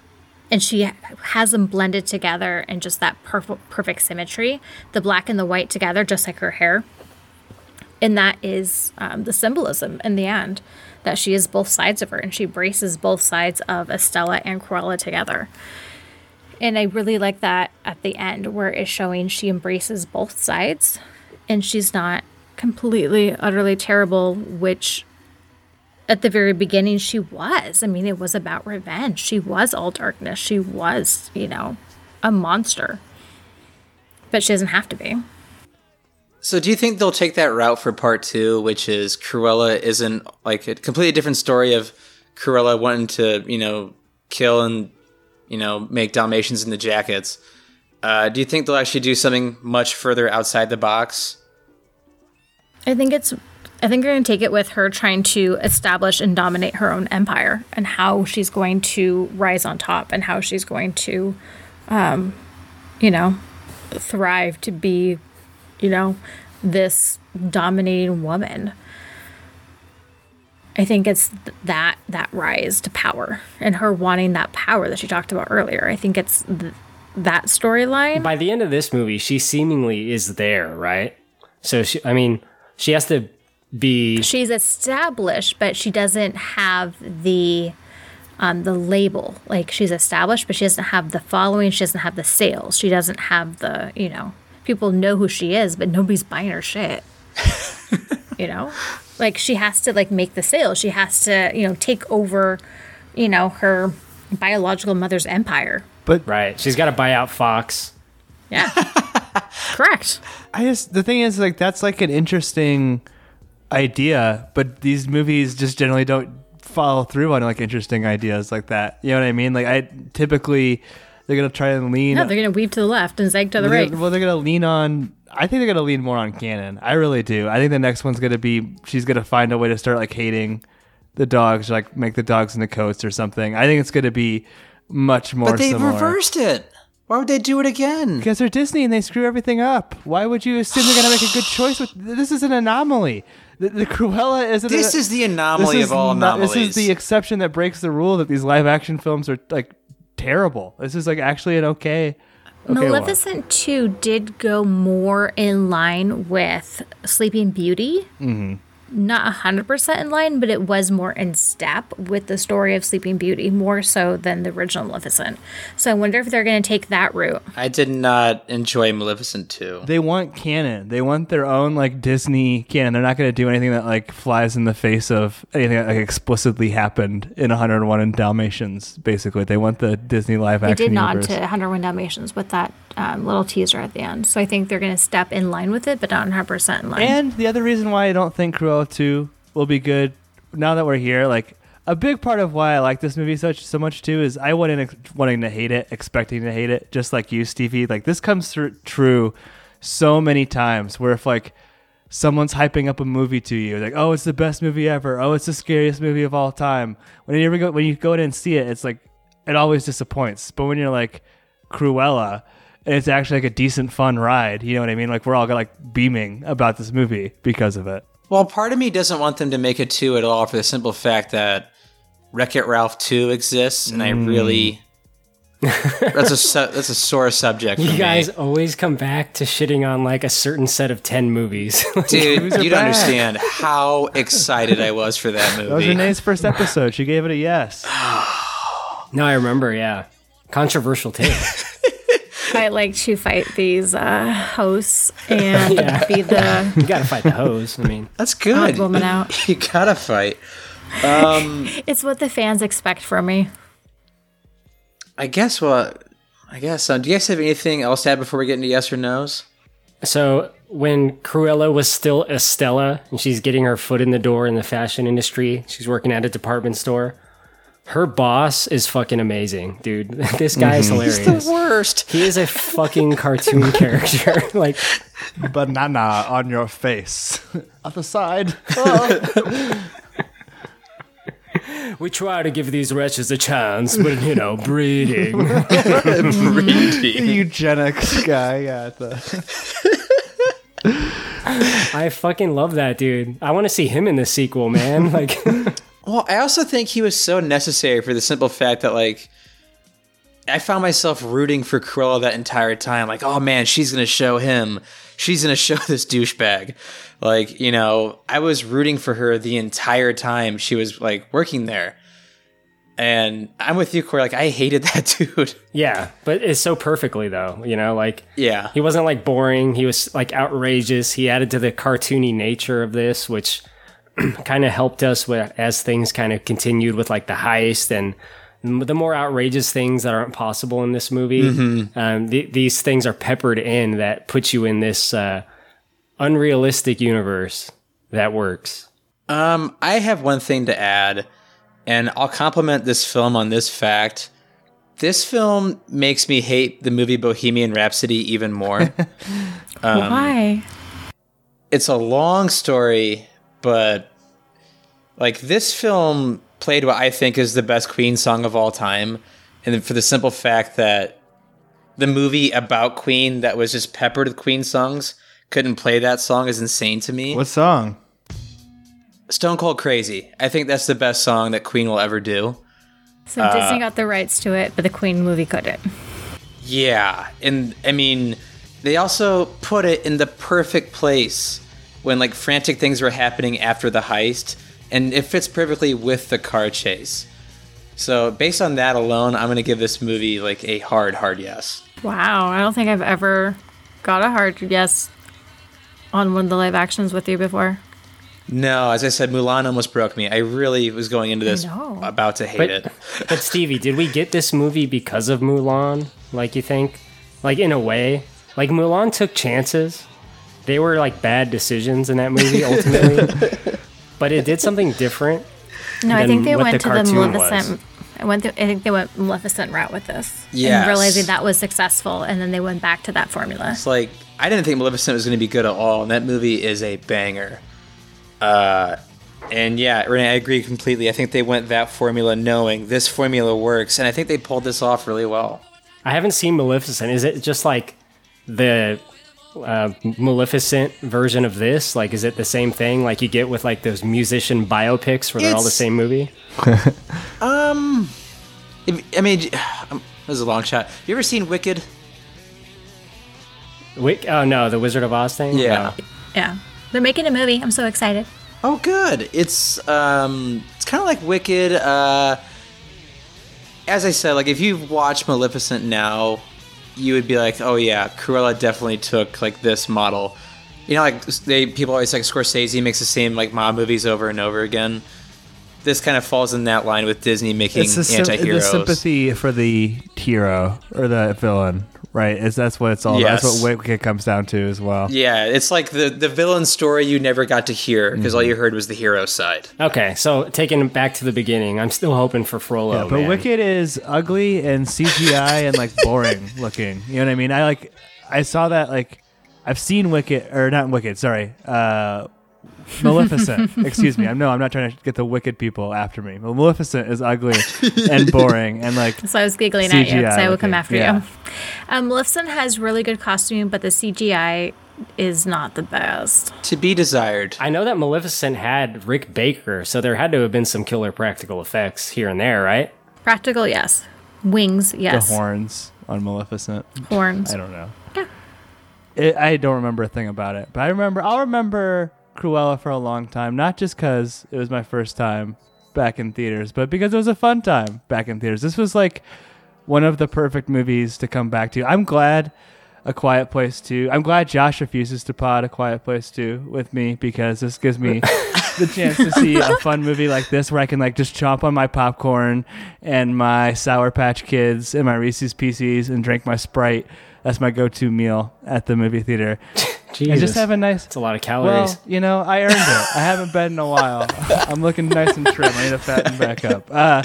And she has them blended together in just that perfect, perfect symmetry, the black and the white together, just like her hair and that is um, the symbolism in the end that she is both sides of her and she braces both sides of Estella and Cruella together. And I really like that at the end where it's showing she embraces both sides and she's not completely, utterly terrible, which at the very beginning she was. I mean, it was about revenge. She was all darkness. She was, you know, a monster. But she doesn't have to be. So, do you think they'll take that route for part two, which is Cruella isn't like a completely different story of Cruella wanting to, you know, kill and, you know, make Dalmatians into jackets? Uh, do you think they'll actually do something much further outside the box? I think it's I think you're going to take it with her trying to establish and dominate her own empire and how she's going to rise on top and how she's going to um you know thrive to be you know this dominating woman. I think it's th- that that rise to power and her wanting that power that she talked about earlier. I think it's th- that storyline. By the end of this movie, she seemingly is there, right? So she, I mean, she has to be she's established, but she doesn't have the um, the label. Like she's established, but she doesn't have the following. She doesn't have the sales. She doesn't have the you know people know who she is, but nobody's buying her shit. [laughs] you know, like she has to like make the sale. She has to you know take over, you know her biological mother's empire. But right. She's got to buy out Fox. Yeah, [laughs] correct. I just the thing is like that's like an interesting idea, but these movies just generally don't follow through on like interesting ideas like that. You know what I mean? Like I typically they're gonna try and lean. No, they're gonna weave to the left and zag to the right. gonna- well, they're gonna lean on. I think they're gonna lean more on canon. I really do. I think the next one's gonna be she's gonna find a way to start like hating the dogs, like make the dogs into coats or something. I think it's gonna be much more. But they similar. reversed it. Why would they do it again? Because they're Disney and they screw everything up. Why would you assume they're gonna make a good choice? With this is an anomaly. The, the Cruella isn't. This a- is the anomaly of all not- anomalies. This is the exception that breaks the rule that these live action films are like terrible. This is like actually an okay. okay one. Maleficent 2 did go more in line with Sleeping Beauty. Mm-hmm. Not 100% in line, but it was more in step with the story of Sleeping Beauty, more so than the original Maleficent. So I wonder if they're going to take that route. I did not enjoy Maleficent 2. They want canon. They want their own like Disney canon. They're not going to do anything that like flies in the face of anything that like explicitly happened in 101 and Dalmatians. Basically, they want the Disney live action. They did nod universe. to 101 Dalmatians with that um, little teaser at the end. So I think they're going to step in line with it, but not 100% in line. And the other reason why I don't think Cruella 2 will be good now that we're here, like a big part of why I like this movie such so much too is I went in ex- wanting to hate it, expecting to hate it, just like you, Stevie. Like this comes through true so many times where if like someone's hyping up a movie to you, like oh it's the best movie ever, oh it's the scariest movie of all time. When you go when you go in and see it, it's like it always disappoints. But when you're like Cruella and it's actually like a decent fun ride, you know what I mean? Like we're all like beaming about this movie because of it. Well, part of me doesn't want them to make a 2 at all for the simple fact that Wreck It Ralph 2 exists, and I Mm. really. [laughs] that's a su- that's a sore subject. For You me. guys always come back to shitting on like a certain set of 10 movies. [laughs] dude, you don't bad. understand how excited I was for that movie. [laughs] That was Renee's first episode. She gave it a yes. [sighs] no, I remember, yeah. Controversial take. I like to fight these uh, hosts and [laughs] Yeah. be the you gotta fight the hose. I mean, That's good. woman [laughs] out. You gotta fight. Um, [laughs] It's what the fans expect from me. I guess what. I guess. Um, do you guys have anything else to add before we get into yes or no's? so when Cruella was still Estella and she's getting her foot in the door in the fashion industry, she's working at a department store. Her boss is fucking amazing, dude. [laughs] This guy is hilarious. He's the worst. He is a fucking cartoon [laughs] character. [laughs] like, Banana on your face. Other side. we try to give these wretches a chance, but you know, breeding. Eugenics guy. Yeah. The... I fucking love that dude. I want to see him in the sequel, man. Like, Well, I also think he was so necessary for the simple fact that, like, I found myself rooting for Cruella that entire time. Like, oh man, she's gonna show him. She's gonna [laughs] show this douchebag. Like, you know, I was rooting for her the entire time she was like working there. And I'm with you, Corey. Like, I hated [laughs] that dude. yeah, but it's so perfectly though. You know, like yeah. he wasn't like boring. He was like outrageous. He added to the cartoony nature of this, which [clears throat] kind of helped us with, as things kind of continued with like the heist and the more outrageous things that aren't possible in this movie. Um, th- these things are peppered in that put you in this uh, unrealistic universe that works. Um, I have one thing to add, and I'll compliment this film on this fact. This film makes me hate the movie Bohemian Rhapsody even more. [laughs] Why? it's a long story, but like this film played what I think is the best Queen song of all time, and for the simple fact that the movie about Queen that was just peppered with Queen songs couldn't play that song is insane to me. What song? Stone Cold Crazy. I think that's the best song that Queen will ever do. So Disney uh, got the rights to it, but the Queen movie couldn't. Yeah, and I mean, they also put it in the perfect place when like frantic things were happening after the heist, and it fits perfectly with the car chase. So based on that alone, I'm gonna give this movie like a hard, hard yes. Wow, I don't think I've ever got a hard yes on one of the live actions with you before. No, as I said, Mulan almost broke me. I really was going into this about to hate But, it. [laughs] but Stevie, did we get this movie because of Mulan? Like you think? Like in a way? Like Mulan took chances. They were like bad decisions in that movie ultimately. [laughs] but it did something different. No, I think they went the to the cartoon Maleficent. I went. Through, I think they went Maleficent route with this, Yes. and realizing that was successful, and then they went back to that formula. It's like I didn't think Maleficent was going to be good at all, and that movie is a banger. Uh, and yeah, Renee, I agree completely. I think they went that formula knowing this formula works, and I think they pulled this off really well. I haven't seen Maleficent. Is it just like the uh, Maleficent version of this? Like, is it the same thing like you get with like those musician biopics where they're all the It's- same movie? [laughs] If, I mean, um, this is a long shot. You ever seen Wicked? Wick? Oh no, the Wizard of Oz thing. Yeah. No. Yeah, they're making a movie. I'm so excited. Oh, good. It's um, it's kind of like Wicked. Uh, as I said, like if you watch Maleficent now, you would be like, oh yeah, Cruella definitely took like this model. You know, like they people always like Scorsese makes the same like mob movies over and over again. This kind of falls in that line with Disney making It's the, sym- the anti-heroes. sympathy for the hero or the villain, right? Is that's what it's all. Yes. That's what Wicked comes down to as well. Yeah, it's like the the villain story you never got to hear because all you Mm-hmm. heard was the hero side. Okay, so taking it back to the beginning, I'm still hoping for Frollo. Yeah, but man. Wicked is ugly and CGI and like [laughs] boring looking. You know what I mean? I like I saw that like I've seen Wicked or not Wicked, sorry. Uh Maleficent. Excuse me. I'm no, I'm not trying to get the wicked people after me. But Maleficent is ugly and [laughs] boring and like So I was giggling at you because CGI I would come after yeah. you. Um, Maleficent has really good costuming, but the CGI is not the best. To be desired. I know that Maleficent had Rick Baker, so there had to have been some killer practical effects here and there, right? Practical, yes. Wings, yes. the horns on Maleficent. Horns. I don't know. Yeah. It, I don't remember a thing about it, but I remember. I'll remember Cruella for a long time, not just because it was my first time back in theaters, but because it was a fun time back in theaters. This was like one of the perfect movies to come back to. I'm glad A Quiet Place 2. I'm glad Josh refuses to pod A Quiet Place 2 with me because this gives me the chance to see a fun movie like this where I can like just chomp on my popcorn and my Sour Patch Kids and my Reese's Pieces and drink my Sprite. That's my go-to meal at the movie theater. Jesus, And just have a nice it's a lot of calories. well, you know, I earned it. I haven't been in a while. [laughs] I'm looking nice and trim. I need to fatten back up. Uh,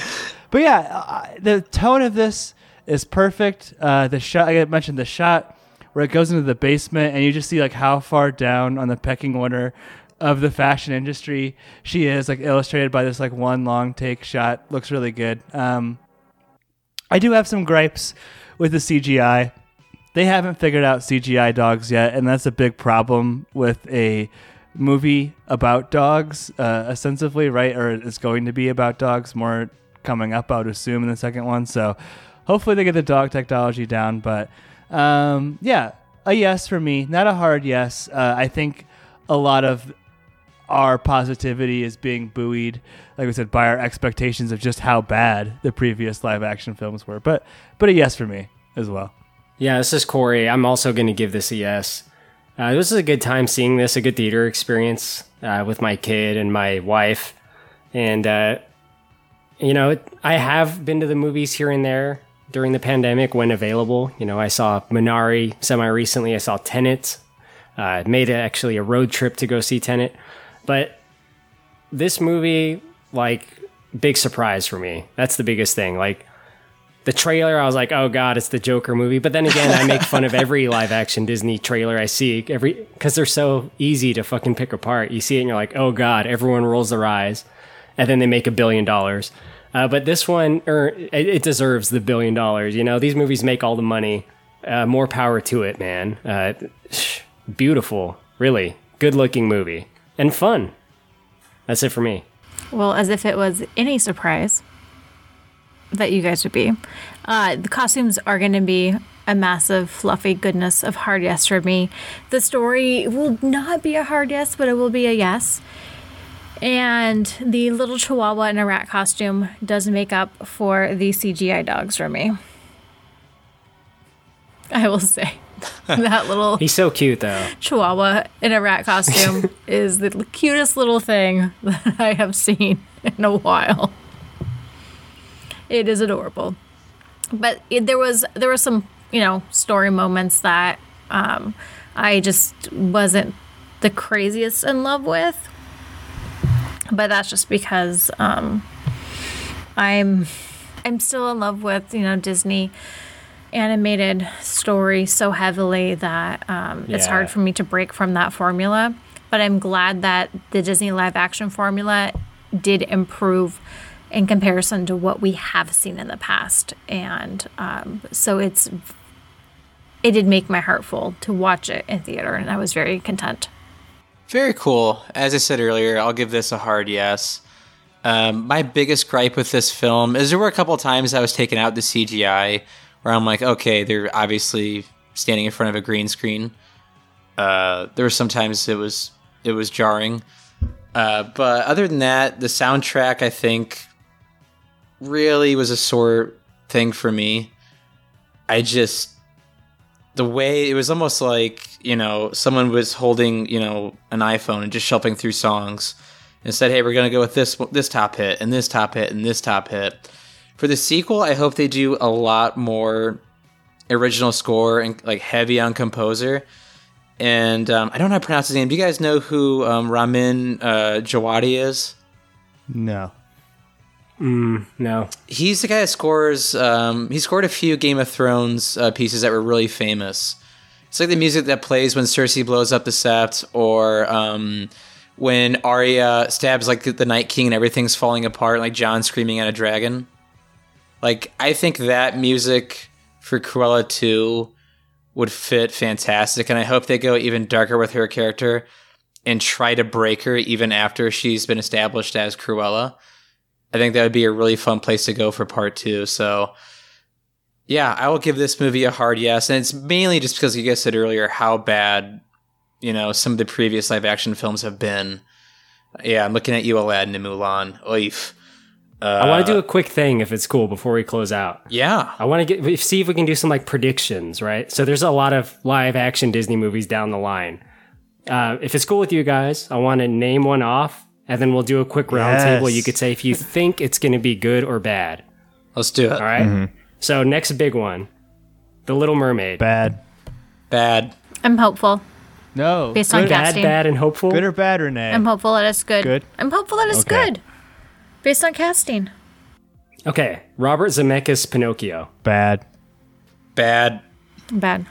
but yeah, uh, the tone of this is perfect. Uh, the shot I mentioned the shot where it goes into the basement and you just see like how far down on the pecking order of the fashion industry she is, like illustrated by this like one long take shot. Looks really good. Um, I do have some gripes with the CGI they haven't figured out CGI dogs yet, and that's a big problem with a movie about dogs, uh, ostensibly, right? Or it's going to be about dogs more coming up, I would assume, in the second one. So hopefully they get the dog technology down. But um, yeah, a yes for me, not a hard yes. Uh, I think a lot of our positivity is being buoyed, like we said, by our expectations of just how bad the previous live action films were. But but a yes for me as well. Yeah, this is Corey. I'm also going to give this a yes. Uh, this is a good time seeing this, a good theater experience uh, with my kid and my wife. And, uh, you know, I have been to the movies here and there during the pandemic when available. You know, I saw Minari semi recently, I saw Tenet. Uh, made a, actually a road trip to go see Tenet. But this movie, like, big surprise for me. That's the biggest thing. Like, the trailer, I was like, oh god, it's the Joker movie. But then again, I make fun of every [laughs] live action Disney trailer I see, every because they're so easy to fucking pick apart. You see it and you're like, oh god, everyone rolls their eyes, and then they make a billion dollars. Uh, but this one, er, it, it deserves the billion dollars. You know, these movies make all the money. Uh, more power to it, man. Uh, beautiful, really good looking movie and fun. That's it for me. Well, as if it was any surprise that you guys would be. Uh, the costumes are going to be a massive fluffy goodness of hard yes for me. The story will not be a hard yes, but it will be a yes. And the little chihuahua in a rat costume does make up for the CGI dogs for me. [laughs] I will say [laughs] that little He's so cute though. chihuahua in a rat costume [laughs] is the cutest little thing that I have seen in a while. It is adorable. But it, there was there were some, you know, story moments that um, I just wasn't the craziest in love with. But that's just because um, I'm I'm still in love with, you know, Disney animated story so heavily that um, it's hard for me to break from that formula. But I'm glad that the Disney live action formula did improve in comparison to what we have seen in the past. And um, so it's it did make my heart full to watch it in theater, and I was very content. Very cool. As I said earlier, I'll give this a hard yes. Um, my biggest gripe with this film is there were a couple times I was taking out the CGI where I'm like, okay, they're obviously standing in front of a green screen. Uh, there were sometimes it was it was jarring, uh, but other than that, the soundtrack I think really was a sore thing for me. I just the way it was almost like you know someone was holding you know an iphone and just shuffling through songs and said hey we're to go with this this top hit and this top hit and this top hit for the sequel i hope they do a lot more original score and like heavy on composer and um, i don't know how to pronounce his name do you guys know who um, ramin uh, Djawadi is No. No. he's the guy that scores. Um, he scored a few Game of Thrones uh, pieces that were really famous. It's like the music that plays when Cersei blows up the Sept, or um, when Arya stabs like the Night King and everything's falling apart, like Jon screaming at a dragon. Like I think that music for Cruella 2 would fit fantastic, and I hope they go even darker with her character and try to break her even after she's been established as Cruella. I think that would be a really fun place to go for part two. So, yeah, I will give this movie a hard yes, and it's mainly just because, like I said earlier, how bad you know some of the previous live action films have been. Yeah, I'm looking at you, Aladdin and Mulan. Oif. I want to do a quick thing if it's cool before we close out. Yeah, I want to get see if we can do some like predictions, right? So there's a lot of live action Disney movies down the line. Uh, if it's cool with you guys, I want to name one off, and then we'll do a quick roundtable. Yes. You could say if you think it's going to be good or bad. let's do it. All right? Mm-hmm. So next big one, The Little Mermaid. Bad. Bad. I'm hopeful No. based on Bad, casting. bad, and hopeful. good or bad, Renee? I'm hopeful that it's good. Good? I'm hopeful that it's Okay. good based on casting. okay, Robert Zemeckis Pinocchio. bad. Bad. Bad.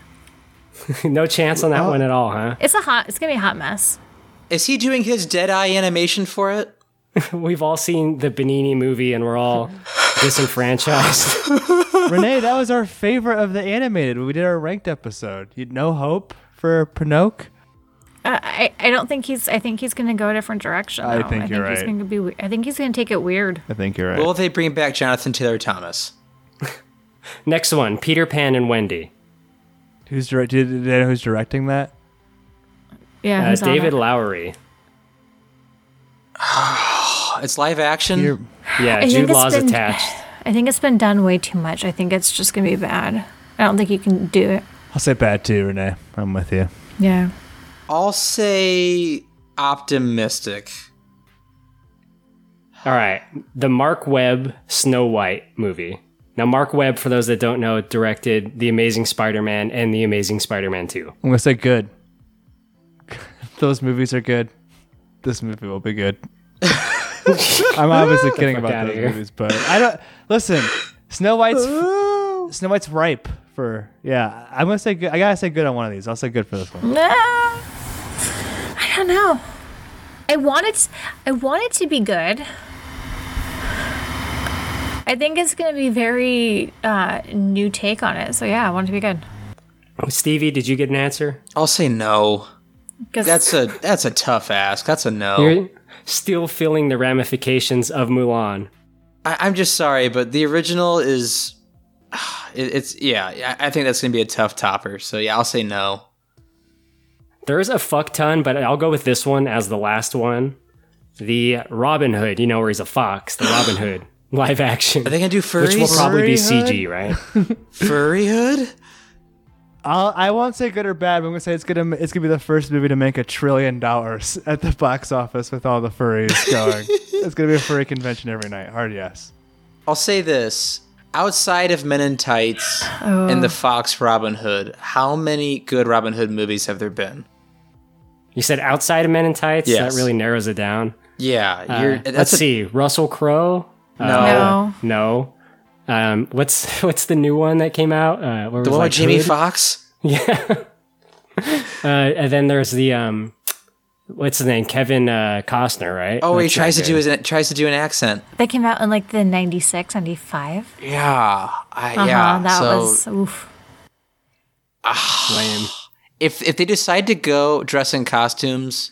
[laughs] no chance on that one at all, huh? It's a hot. It's gonna be a hot mess. Is he doing his dead eye animation for it? [laughs] We've all seen the Benigni movie, and we're all disenfranchised. [laughs] Renee, that was our favorite of the animated. when We did our ranked episode. You no hope for Pinocchio? Uh, I I don't think he's. I think he's gonna go a different direction. I though. think you're He's right. gonna be. I think he's gonna take it weird. I think you're right. Will they bring back Jonathan Taylor Thomas? [laughs] Next one, Peter Pan and Wendy. who's direct? Did, did they know who's directing that? Yeah, Uh, who's David it? Lowery. [sighs] It's live action. You're- Yeah, I think Jude it's Law's been- attached. [sighs] I think it's been done way too much. I think it's just gonna be bad. I don't think you can do it. I'll say bad too, Renee. I'm with you. Yeah. I'll say optimistic. All right, the Marc Webb Snow White movie. Now, Marc Webb, for those that don't know, directed The Amazing Spider-Man and The Amazing Spider-Man 2. I'm gonna say good. Those movies are good. This movie will be good. [laughs] I'm obviously kidding about those here. movies, but I don't listen. Snow White's Snow White's ripe for yeah. I'm gonna say good. I gotta say good on one of these. I'll say good for this one. No, I don't know. I want it. I want it to be good. I think it's going to be very uh, new take on it. So yeah, I want it to be good. Stevie, did you get an answer? I'll say no. 'Cause- That's a that's a tough ask. That's a no. You're still feeling the ramifications of Mulan. I, I'm just sorry, but the original is [sighs] it, it's yeah. I I think that's gonna be a tough topper. So yeah, I'll say no. There's a fuck ton, but I'll go with this one as the last one. The Robin Hood, you know, where he's a fox, the [gasps] Robin Hood live action. Are they gonna do furries? which will probably be Furry CG, right? [laughs] Furry hood? I'll, I won't say good or bad, but I'm gonna say it's gonna it's gonna be the first movie to make a trillion dollars at the box office with all the furries [laughs] going. it's gonna be a furry convention every night. Hard yes. I'll say this. Outside of Men in Tights and the Fox Robin Hood, how many good Robin Hood movies have there been? You said outside of Men in Tights. Yes. That really narrows it down. Yeah, Uh, you're. let's a, see. Russell Crowe. No. No. No. Um, what's [laughs] what's the new one that came out? Uh, where The was one like with Jamie Hood? Foxx. [laughs] Yeah. uh, and then there's the um, what's the name? Kevin uh, Costner, right? Oh, he tries to not do his tries to do an accent. That came out in like the 96, 95. Yeah, I, Uh-huh, yeah. that so was oof. lame. if if they decide to go dress in costumes,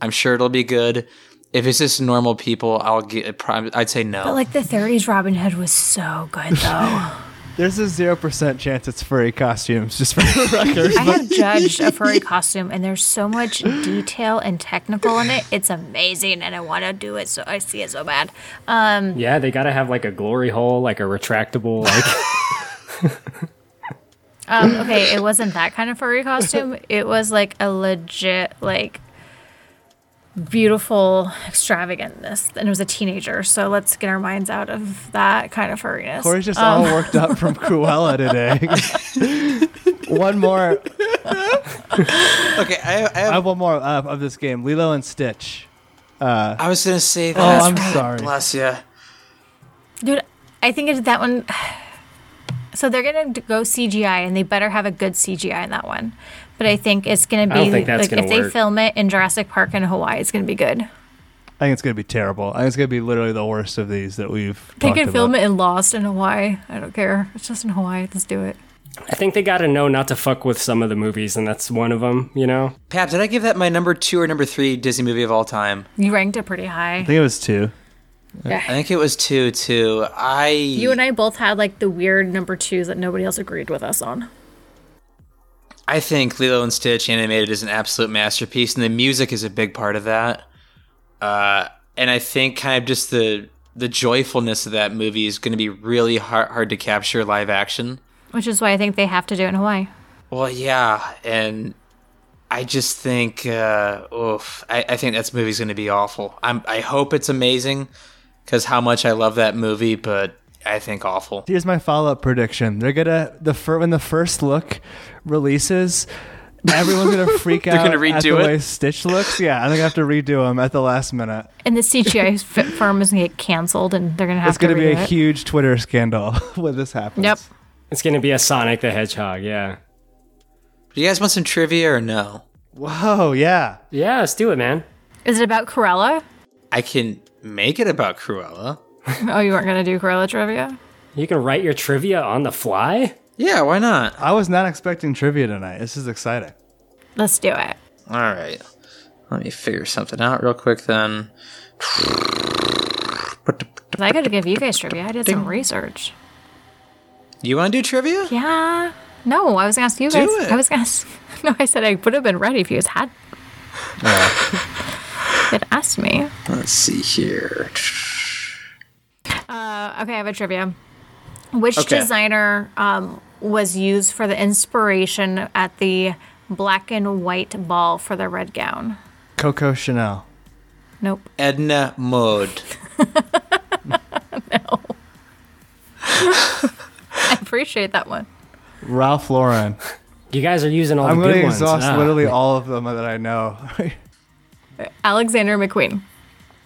I'm sure it'll be good. If it's just normal people, I'll get. prob- I'd say no. But like the 30s Robin Hood was so good though. [laughs] There's a zero percent chance it's furry costumes, just for the [laughs] record. I have judged a furry costume and there's so much detail and technical in it. It's amazing and I want to do it so I see it so bad. Um Yeah, they got to have like a glory hole, like a retractable, like [laughs] Um, okay, it wasn't that kind of furry costume. It was like a legit, like beautiful extravagantness. And it was a teenager, so let's get our minds out of that kind of furriness. Corey's just Um, all worked up from [laughs] Cruella today. [laughs] one more. okay, I, I, I have one more uh, of this game. Lilo and Stitch. I was gonna say that Oh. I'm sorry. Bless you. Dude, I think it's that one. [sighs] So they're gonna go CGI, and they better have a good CGI in that one. But I think it's gonna be I don't think that's like gonna if they work. film it in Jurassic Park in Hawaii, it's gonna be good. I think it's gonna be terrible. I think it's gonna be literally the worst of these that we've. They talked can film it in Lost in Hawaii. I don't care. It's just in Hawaii. Let's do it. I think they got to know not to fuck with some of the movies, and that's one of them. You know, Pap, did I give that my number two or number three Disney movie of all time? You ranked it pretty high. I think it was two. Yeah. I think it was two. Two. I. You and I both had like the weird number twos that nobody else agreed with us on. I think Lilo and Stitch animated is an absolute masterpiece, and the music is a big part of that. Uh, and I think kind of just the the joyfulness of that movie is going to be really hard, hard to capture live action. Which is why I think they have to do it in Hawaii. Well, yeah, and I just think, uh, oof, I, I think that movie's going to be awful. I'm, I hope it's amazing because how much I love that movie, but I think awful. Here's my follow up prediction. They're gonna the fir- when the first look releases, everyone's gonna [laughs] freak out They're gonna at redo the it? way Stitch looks. Yeah, I think I have to redo them at the last minute. And the CGI [laughs] f- firm is gonna get canceled, and they're gonna have to. It's to gonna be redo a it. huge Twitter scandal [laughs] when this happens. Yep. it's going to be a Sonic the Hedgehog. Yeah, Do you guys want some trivia or no? Whoa, yeah. yeah. Let's do it, man. Is it about Corella? I can make it about Cruella. [laughs] Oh, you weren't gonna do Corella trivia? You can write your trivia on the fly. Yeah, why not? I was not expecting trivia tonight. This is exciting. Let's do it. All right. Let me figure something out real quick then. I gotta give you guys trivia. I did some research. You want to do trivia? Yeah. No, I was gonna ask you Do guys. it. I was gonna. Ask, [laughs] no, I said I would have been ready if you guys had. had [laughs] asked me. Let's see here. Okay, I have a trivia. Which Okay. designer um, was used for the inspiration at the black and white ball for the red gown? Coco Chanel. Nope. Edna Mode. [laughs] No. [laughs] I appreciate that one. Ralph Lauren. You guys are using all I'm the going to exhaust Ah, literally all of them that I know. [laughs] Alexander McQueen.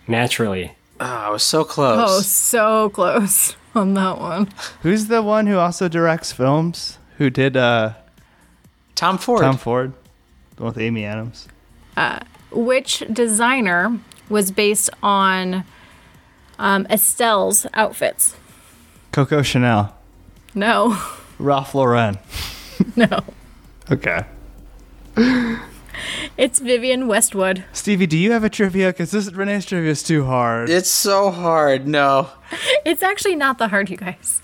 naturally. Oh, I was so close. Oh, so close [laughs] on that one. Who's the one who also directs films? Who did uh, Tom Ford. Tom Ford? The one with Amy Adams. Which designer was based on um, Estelle's outfits? Coco Chanel. No, [laughs] Ralph Lauren. no. [laughs] Okay. It's Vivienne Westwood. Stevie, do you have a trivia? Because this Renee's trivia is too hard. It's so hard. No. [laughs] It's actually not the hard, you guys.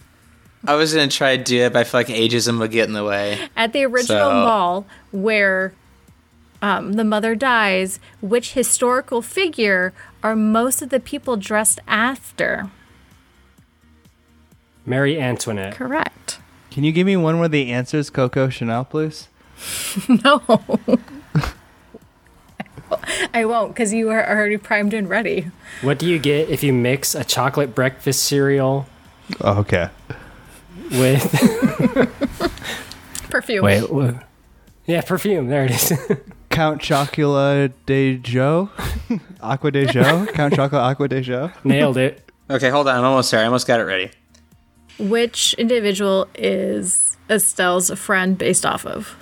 I was gonna try to do it, but I feel like ageism would get in the way. At the original So- ball where um, the mother dies, which historical figure are most of the people dressed after? Mary Antoinette. Correct. Can you give me one where the answer is Coco Chanel, please? [laughs] No. [laughs] I won't because you are already primed and ready. What do you get if you mix a chocolate breakfast cereal Oh, okay. with [laughs] Perfume. wait, wha- yeah, perfume. There it is. [laughs] Count Chocula de Joe? Acqua di Gio? Count Chocolate Acqua di Gio? Nailed it. Okay, hold on. I'm almost there. I almost got it ready. Which individual is Estelle's friend based off of?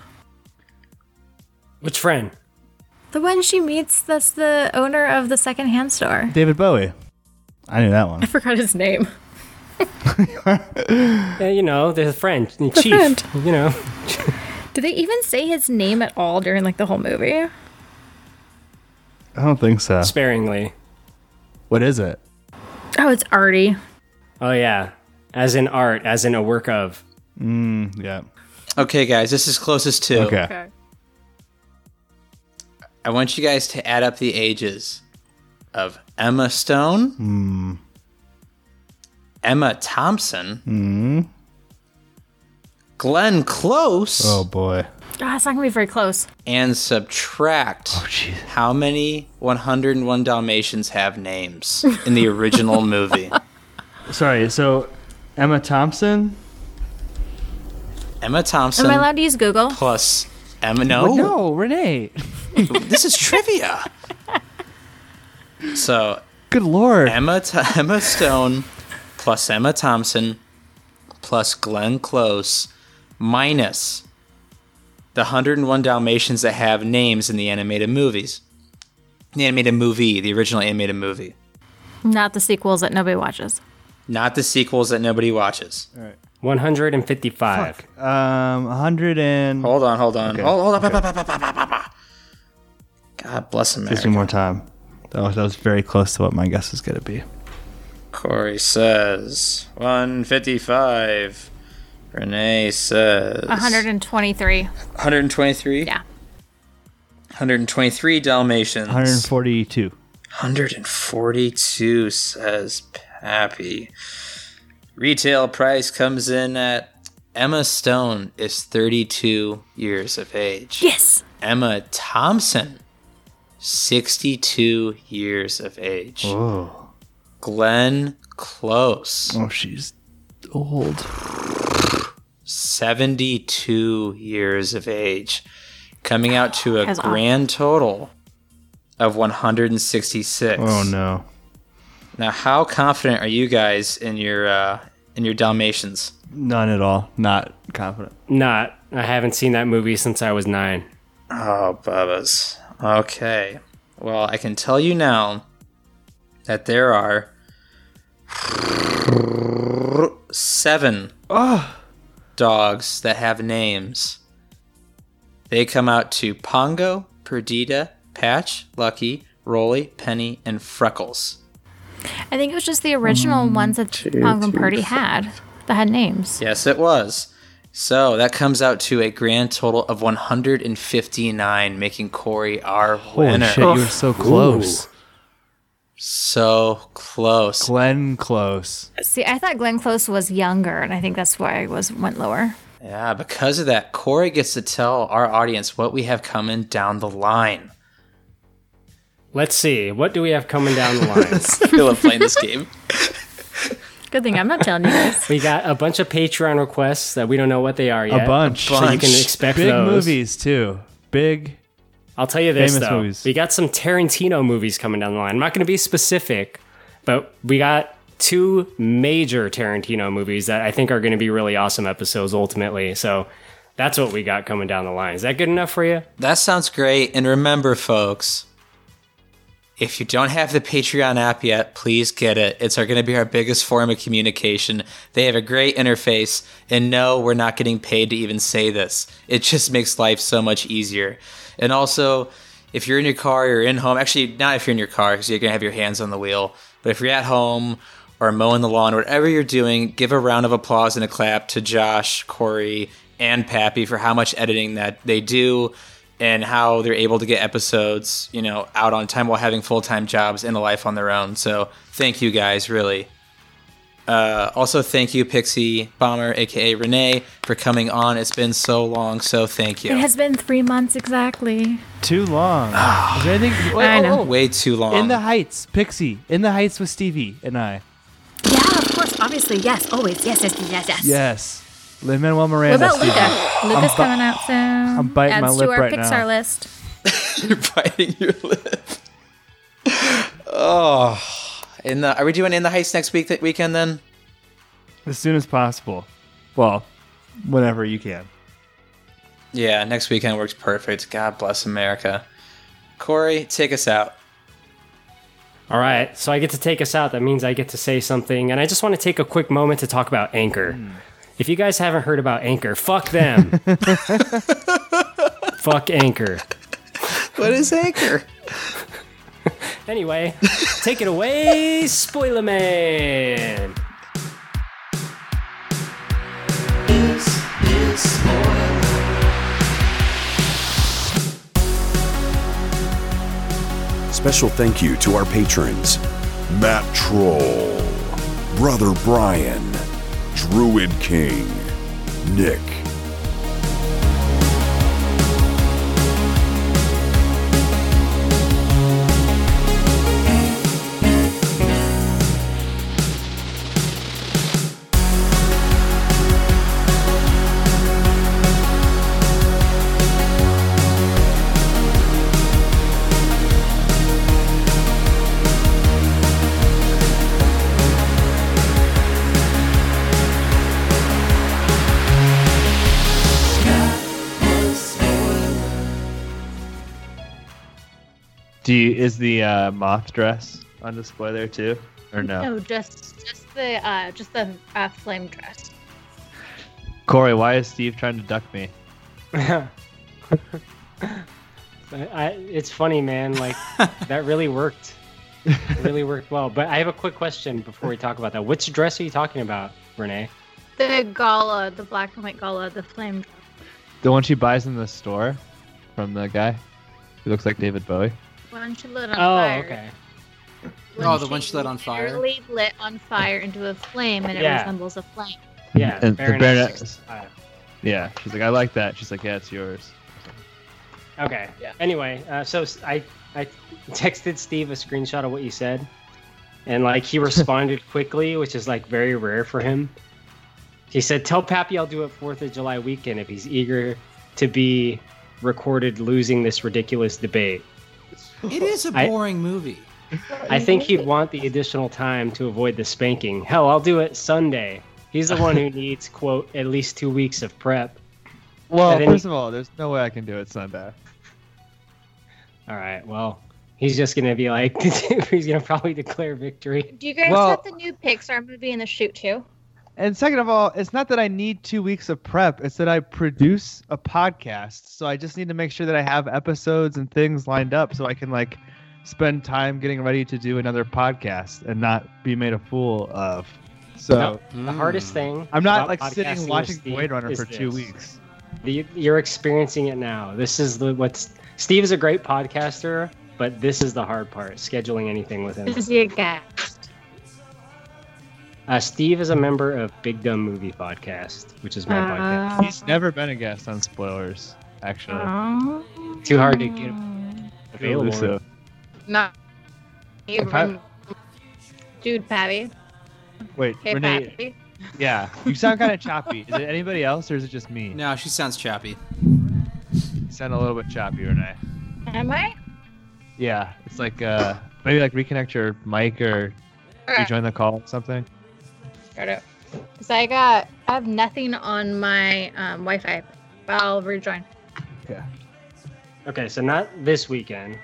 Which friend? The one she meets that's the owner of the secondhand store. David Bowie. I knew that one. I forgot his name. [laughs] Yeah, you know, the friend, the chief. friend. You know, [laughs] Do they even say his name at all during like the whole movie? I don't think so. sparingly. What is it? Oh, it's Artie. Oh yeah, as in art, as in a work of. Mm, yeah. Okay, guys, this is closest to. Okay. I want you guys to add up the ages of Emma Stone, Emma Thompson, Glenn Close, Oh boy. Ah, it's not gonna be very close. and subtract Oh how many 101 Dalmatians have names in the original [laughs] movie. Sorry. So Emma Thompson. Emma Thompson Am I allowed to use Google? plus Emma. No, No, Renee. This is trivia. So Good lord. Emma T- Emma Stone plus Emma Thompson plus Glenn Close minus the 101 Dalmatians that have names in the animated movies. The animated movie, the original animated movie. Not the sequels that nobody watches. Not the sequels that nobody watches. All right. 155. Um, 100 and. Hold on, hold on. Okay, Hold, hold on. okay. God bless Gives America. me more time. That was, that was very close to what my guess is going to be. Corey says 155. Renee says 123. 123. Yeah. 123 Dalmatians. 142. 142 says Pappy. Retail price comes in at Emma Stone is 32 years of age. Yes. Emma Thompson, 62 years of age. Oh. Glenn Close, Oh, she's old. 72 years of age, coming out to a That's awful. grand total of 166. Oh no. Now, how confident are you guys in your uh, in your Dalmatians? None at all. Not confident. Not. I haven't seen that movie since I was nine. Oh, Bubba's. Okay. Well, I can tell you now that there are seven dogs that have names. They come out to Pongo, Perdita, Patch, Lucky, Rolly, Penny, and Freckles. I think it was just the original ones that Pongo and Perdy had that had names. Yes, it was. So that comes out to a grand total of 159, making Corey our Holy winner. shit, you were so close. So close. Glenn Close. See, I thought Glenn Close was younger, and I think that's why I was went lower. Yeah, because of that, Corey gets to tell our audience what we have coming down the line. Let's see. What do we have coming down the line? I love playing this game. [laughs] Good thing I'm not telling you guys. we got a bunch of Patreon requests that we don't know what they are yet. A bunch. So you can Bunch. expect Big those. movies too. Big. I'll tell you this though. movies. We got some Tarantino movies coming down the line. I'm not going to be specific, but we got two major Tarantino movies that I think are going to be really awesome episodes ultimately. So that's what we got coming down the line. Is that good enough for you? That sounds great. And remember, folks, if you don't have the Patreon app yet, please get it. It's going to be our biggest form of communication. They have a great interface. And no, we're not getting paid to even say this. It just makes life so much easier. And also, if you're in your car or in home, actually, not if you're in your car because you're going to have your hands on the wheel, but if you're at home or mowing the lawn, whatever you're doing, give a round of applause and a clap to Josh, Corey, and Pappy for how much editing that they do and how they're able to get episodes, you know, out on time while having full time jobs and a life on their own. So thank you guys, really. Uh, also, thank you, Pixie Bomber, aka Renee, for coming on. It's been so long, so thank you. It has been three months exactly. Too long. Is there anything? Wait, I oh, know. oh. Way too long. In the Heights, Pixie. In the Heights with Stevie and I. Yeah, of course, obviously, yes, always, yes, yes, yes, yes. Yes. Lin Manuel Miranda. What Miranda. about Stevie. Luca? Luca's bi- coming out soon. I'm biting Adds my to lip our right Pixar now. list. [laughs] You're biting your lip. oh, in the are we doing in the Heights next week? That weekend then? As soon as possible. Well, whenever you can. Yeah, next weekend works perfect. God bless America. Corey, take us out. All right, so I get to take us out. That means I get to say something, and I just want to take a quick moment to talk about Anchor. Hmm. If you guys haven't heard about Anchor, fuck them. [laughs] fuck Anchor. What is Anchor? Anyway, take it away, Spoiler Man. Special thank you to our patrons Matt Troll, Brother Brian, Druid King, Nick, Do you, is the uh, moth dress on display there too, or no? No, just just the uh, just the uh, flame dress. Corey, why is Steve trying to duck me? [laughs] I, I, it's funny, man. Like [laughs] that really worked. It really worked well. But I have a quick question before we talk about that. Which dress are you talking about, Renee? The gala, the black and white gala, the flame. dress. The one she buys in the store from the guy who looks like David Bowie. One she lit on Oh, fire. okay. When Oh, the one she lit on fire? literally lit on fire into a flame, and it Yeah. resembles a flame. Yeah, And the Baroness Baroness- 65. Yeah, she's like, I like that. She's like, yeah, it's yours. Okay. Yeah. Anyway, uh, so I texted Steve a screenshot of what you said, and like he responded [laughs] quickly, which is like very rare for him. He said, "Tell Pappy I'll do it Fourth of July weekend if he's eager to be recorded losing this ridiculous debate." It is a I- boring movie. I think he'd want the additional time to avoid the spanking. Hell, I'll do it Sunday. He's the one who [laughs] needs quote at least two weeks of prep. Well, And first he- of all, there's no way I can do it Sunday. All right, well, he's just gonna be like, [laughs] he's gonna probably declare victory. Do you guys Well- have the new Pixar movie in the shoot too? And second of all, it's not that I need two weeks of prep. It's that I produce a podcast. So I just need to make sure that I have episodes and things lined up so I can like spend time getting ready to do another podcast and not be made a fool of. So No, the hardest hmm. thing. I'm not like sitting watching with Steve Blade Runner is for two weeks. The, you're experiencing it now. This is the what's Steve is a great podcaster, but this is the hard part: scheduling anything with him. This Is he a guest? Uh, Steve is a member of Big Dumb Movie Podcast, which is my podcast. Uh, He's never been a guest on Spoilers, actually. uh, Too hard to get available. Elusive. No. You If Dude, Patty. Wait, Hey, Renee. Pappy. Yeah, you sound kind of [laughs] choppy. Is it anybody else or is it just me? No, she sounds choppy. You sound a little bit choppy, Renee. Am I? Yeah, it's like uh maybe like reconnect your mic or Okay. rejoin the call or something. Got it. Cause I got, I have nothing on my um, Wi-Fi. But I'll rejoin. Yeah. Okay, so not this weekend,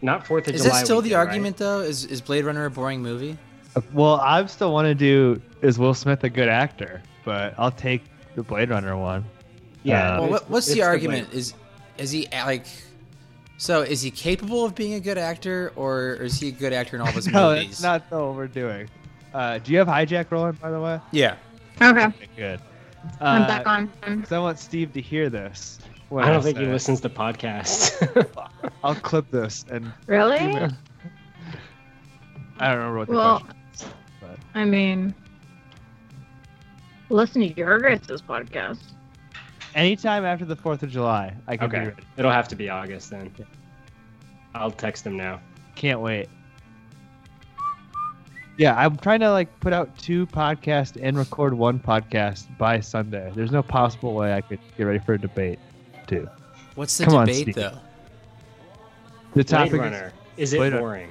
not Fourth of July. Is July. that still the weekend, right? argument though? Is is Blade Runner a boring movie? Well, I still want to do is Will Smith a good actor, but I'll take the Blade Runner one. Yeah. Uh, Well, what, what's the Blade. argument? Is is he uh, like? So is he capable of being a good actor, or is he a good actor in all of his [laughs] No, movies? that's not the what we're doing. Uh, do you have hijack rolling, by the way? Yeah. Okay, Okay, good. Uh, I'm back on. 'cause I want Steve to hear this. I don't think he listens to podcasts. [laughs] I'll clip this and Really? I don't remember what the Well, question is. But I mean, listen to your guys' podcast. anytime after the Fourth of July, I can be okay, ready. it'll have to be August then. I'll text him now. Can't wait. Yeah, I'm trying to like put out two podcasts and record one podcast by Sunday. There's no possible way I could get ready for a debate, too. What's the Come on, debate Steve. though? The Blade topic Runner. Is it Blade Runner. boring?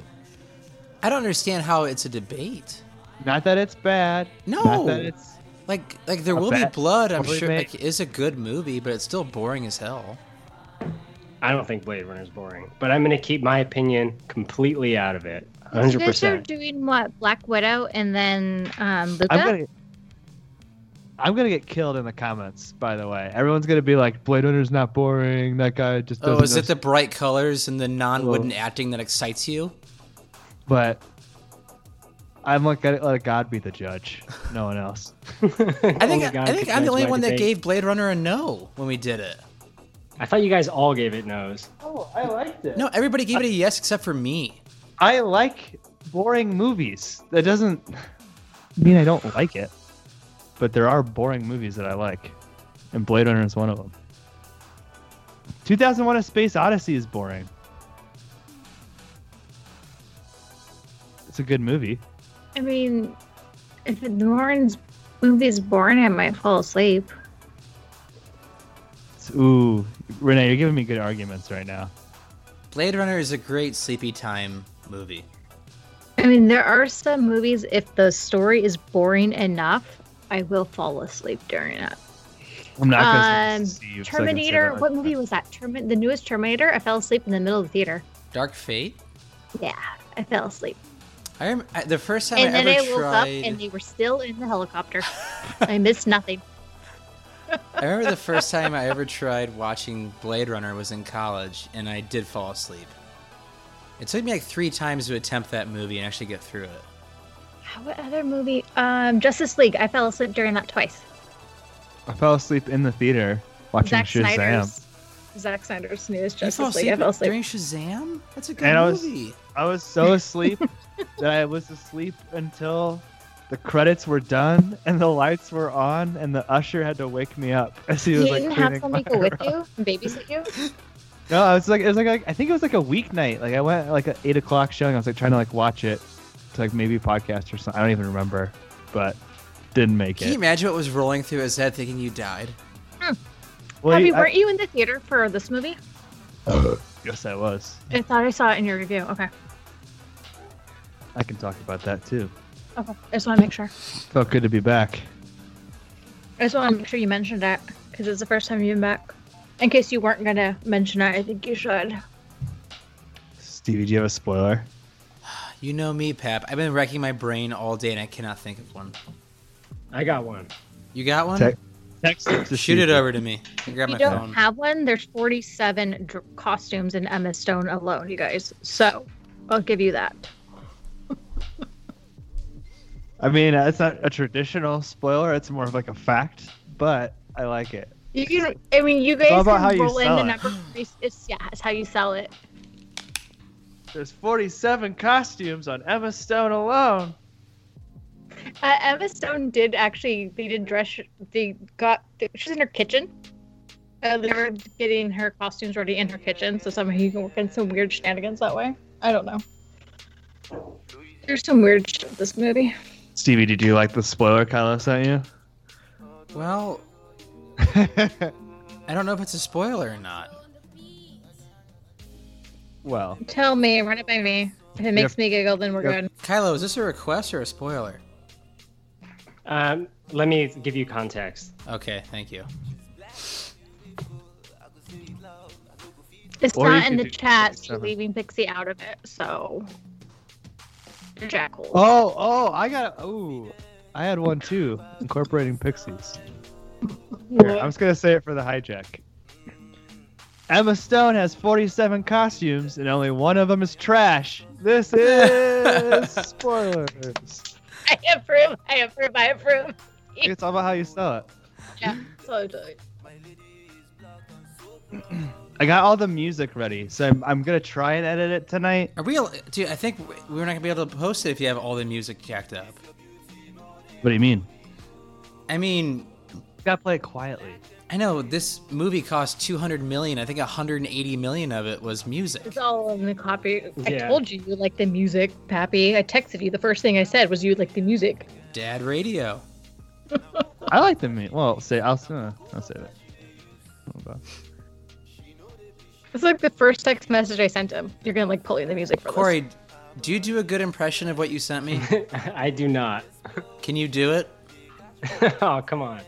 I don't understand how it's a debate. not that it's bad. No. Not that it's Like, like there A will be blood. I'm Probably sure. Like, it's a good movie, but it's still boring as hell. I don't think Blade Runner is boring, but I'm going to keep my opinion completely out of it. You guys are doing what? Black Widow and then um, Luca? I'm gonna I'm gonna get killed in the comments, by the way. Everyone's gonna be like, Blade Runner's not boring, that guy just doesn't Oh, is know it the bright colors and the non-wooden Well- acting that excites you? but I'm like gonna let God be the judge. No one else. [laughs] I think Only I think I'm the only my one that gave Blade Runner a no when we did it. I thought you guys all gave it no's. Oh, I liked it. No, everybody gave it a yes except for me. I like boring movies. That doesn't [laughs] mean I don't like it. But there are boring movies that I like. And Blade Runner is one of them. 2001 A Space Odyssey is boring. It's a good movie. I mean, if the Warren's movie is boring, I might fall asleep. It's, ooh, Renee, you're giving me good arguments right now. Blade Runner is a great sleepy time movie. I mean, there are some movies, if the story is boring enough, I will fall asleep during it. I'm not gonna Um, say so I can say Terminator, what movie was that? Termin- the newest Terminator? I fell asleep in the middle of the theater. Dark Fate. Yeah, I fell asleep. I, rem- I the first time and I then I woke tried. up and they were still in the helicopter. I missed nothing. [laughs] [laughs] I remember the first time I ever tried watching Blade Runner was in college, and I did fall asleep. It took me like three times to attempt that movie and actually get through it. What other movie? Um, Justice League. I fell asleep during that twice. I fell asleep in the theater watching Zack Shazam. Snyder's. Zack Snyder's newest You fell Justice League. I fell asleep. during Shazam? That's a good And I was- movie. I was so [laughs] asleep that I was asleep until the credits were done and the lights were on, and the usher had to wake me up as he You was like didn't have cleaning somebody go with room. you and babysit you? [laughs] No, I was like, it was like, I think it was like a weeknight. Like I went like an eight o'clock showing. I was like trying to like watch it to like maybe podcast or something. I don't even remember, but didn't make it. Can you imagine what was rolling through his head thinking you died? Hmm. Well, Abby, I- weren't you in the theater for this movie? [laughs] Yes, I was. I thought I saw it in your review. Okay. I can talk about that too. Okay. I just want to make sure. Felt good to be back. I just want to make sure you mentioned that because it's the first time you've been back. In case you weren't going to mention it, I think you should. Stevie, do you have a spoiler? [sighs] You know me, Pap. I've been wrecking my brain all day and I cannot think of one. I got one. You got one? Te- text it to Shoot it over to me. I grab If my you don't phone. have one, there's 47 dr- costumes in Emma Stone alone, you guys. So I'll give you that. [laughs] I mean, uh, it's not a traditional spoiler. It's more of like a fact, but I like it. You can, I mean, you guys about can how you roll in the it. number. It's, it's yeah, it's how you sell it. There's 47 costumes on Emma Stone alone. Uh, Emma Stone did actually. They did dress. They got. She's in her kitchen. Uh, they were getting her costumes ready in her kitchen, so somehow you can work in some weird shenanigans that way. I don't know. There's some weird shit with this movie. Stevie, did you like the spoiler Kylo sent you? Well, I don't know if it's a spoiler or not. well, Tell me, run it by me. If it makes me giggle, then we're Yep. good. Kylo, is this a request or a spoiler? Um, let me give you context. Okay, thank you. It's Or you not in could the do chat, so 47. leaving Pixie out of it. So, Jackal. oh, oh, I got. Oh, I had one too, incorporating pixies. Here, I'm just gonna say it for the hijack. Emma Stone has 47 costumes, and only one of them is trash. This [laughs] is spoilers. I approve. I approve. I approve. It's all about how you spell it. Yeah, totally, totally. I got all the music ready, so I'm, I'm gonna try and edit it tonight. Are we? al- Dude, I think we're not gonna be able to post it if you have all the music jacked up. What do you mean? I mean, You gotta play it quietly. I know this movie cost 200 million. I think 180 million of it was music. It's all in the copy. I told you you like the music, Pappy. I texted you. The first thing I said was you like the music. Dad radio. I like the music. Well, say I'll uh, I'll say that. Hold. It's like the first text message I sent him. You're gonna like pulling the music for this. Corey, do you do a good impression of what you sent me? [laughs] I do not. Can you do it? [laughs] oh, come on.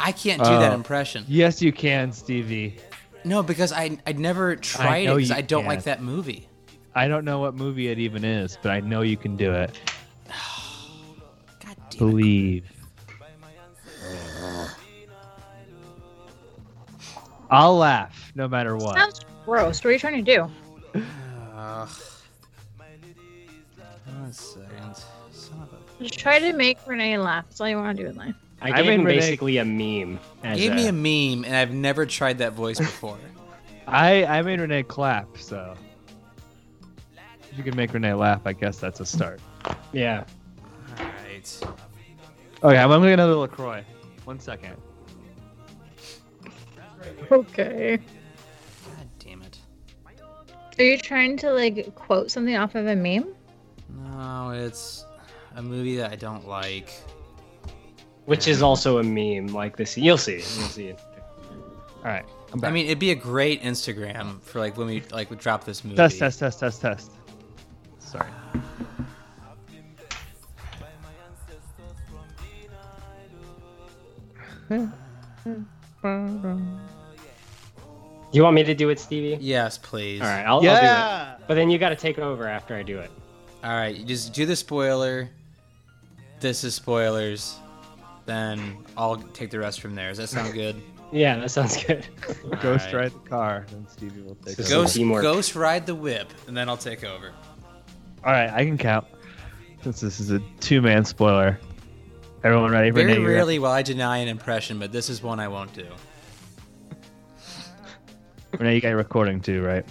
I can't do that Oh. impression. Yes, you can, Stevie. No, because I I'd never tried it because I don't can. like that movie. I don't know what movie it even is, but I know you can do it. [sighs] God damn it. Believe. I'll laugh no matter what. Sounds gross. What are you trying to do? Ugh. [sighs] One second. Son of a- Just try to make Renee laugh. That's all you want to do in life. I I gave mean, him Renee- basically a meme. As Gave me a- a meme, and I've never tried that voice before. [laughs] I I made Renee clap, so if you can make Renee laugh, I guess that's a start. yeah. All right. Okay, I'm gonna get another Lacroix. One second. Okay. God damn it. Are you trying to like quote something off of a meme? No, it's a movie that I don't like. Which is also a meme like this. You'll see. You'll see. All right, I'm back. I mean, it'd be a great Instagram for like when we like would drop this movie. test, test, test, test, test. Sorry. Do you want me to do it, Stevie? Yes, please. All right, I'll, I'll do it. But then you got to take over after I do it. All right. You just do the spoiler. This is spoilers. Then I'll take the rest from there. Does that sound good? Yeah, that sounds good. [laughs] Ghost Alright. ride the car, then Stevie will take This over. Ghost, ghost ride the whip, and then I'll take over. All right, I can count. Since this is a two-man spoiler. Everyone ready? for Very Renee, you're rarely will I deny an impression, but this is one I won't do. Renee, you got your recording too, right?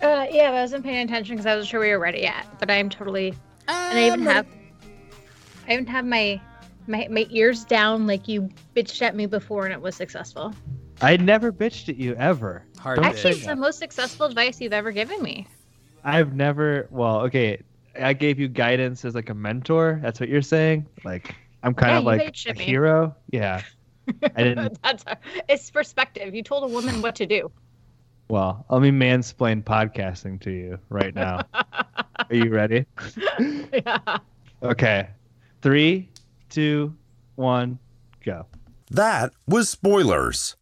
Uh, yeah, but I wasn't paying attention because I wasn't sure we were ready yet. But I'm totally, and I even have, I even have my, my my ears down like you bitched at me before, and it was successful. I never bitched at you ever. Hard Don't bitch. Actually, it's the most successful advice you've ever given me. I've never. Well, okay. I gave you guidance as like a mentor. That's what you're saying. Like I'm kind Yeah, of like a hero. Yeah. I didn't. [laughs] That's it's perspective. You told a woman what to do. Well, let me mansplain podcasting to you right now. [laughs] Are you ready? [laughs] yeah. Okay. Three, two, one, go. That was spoilers.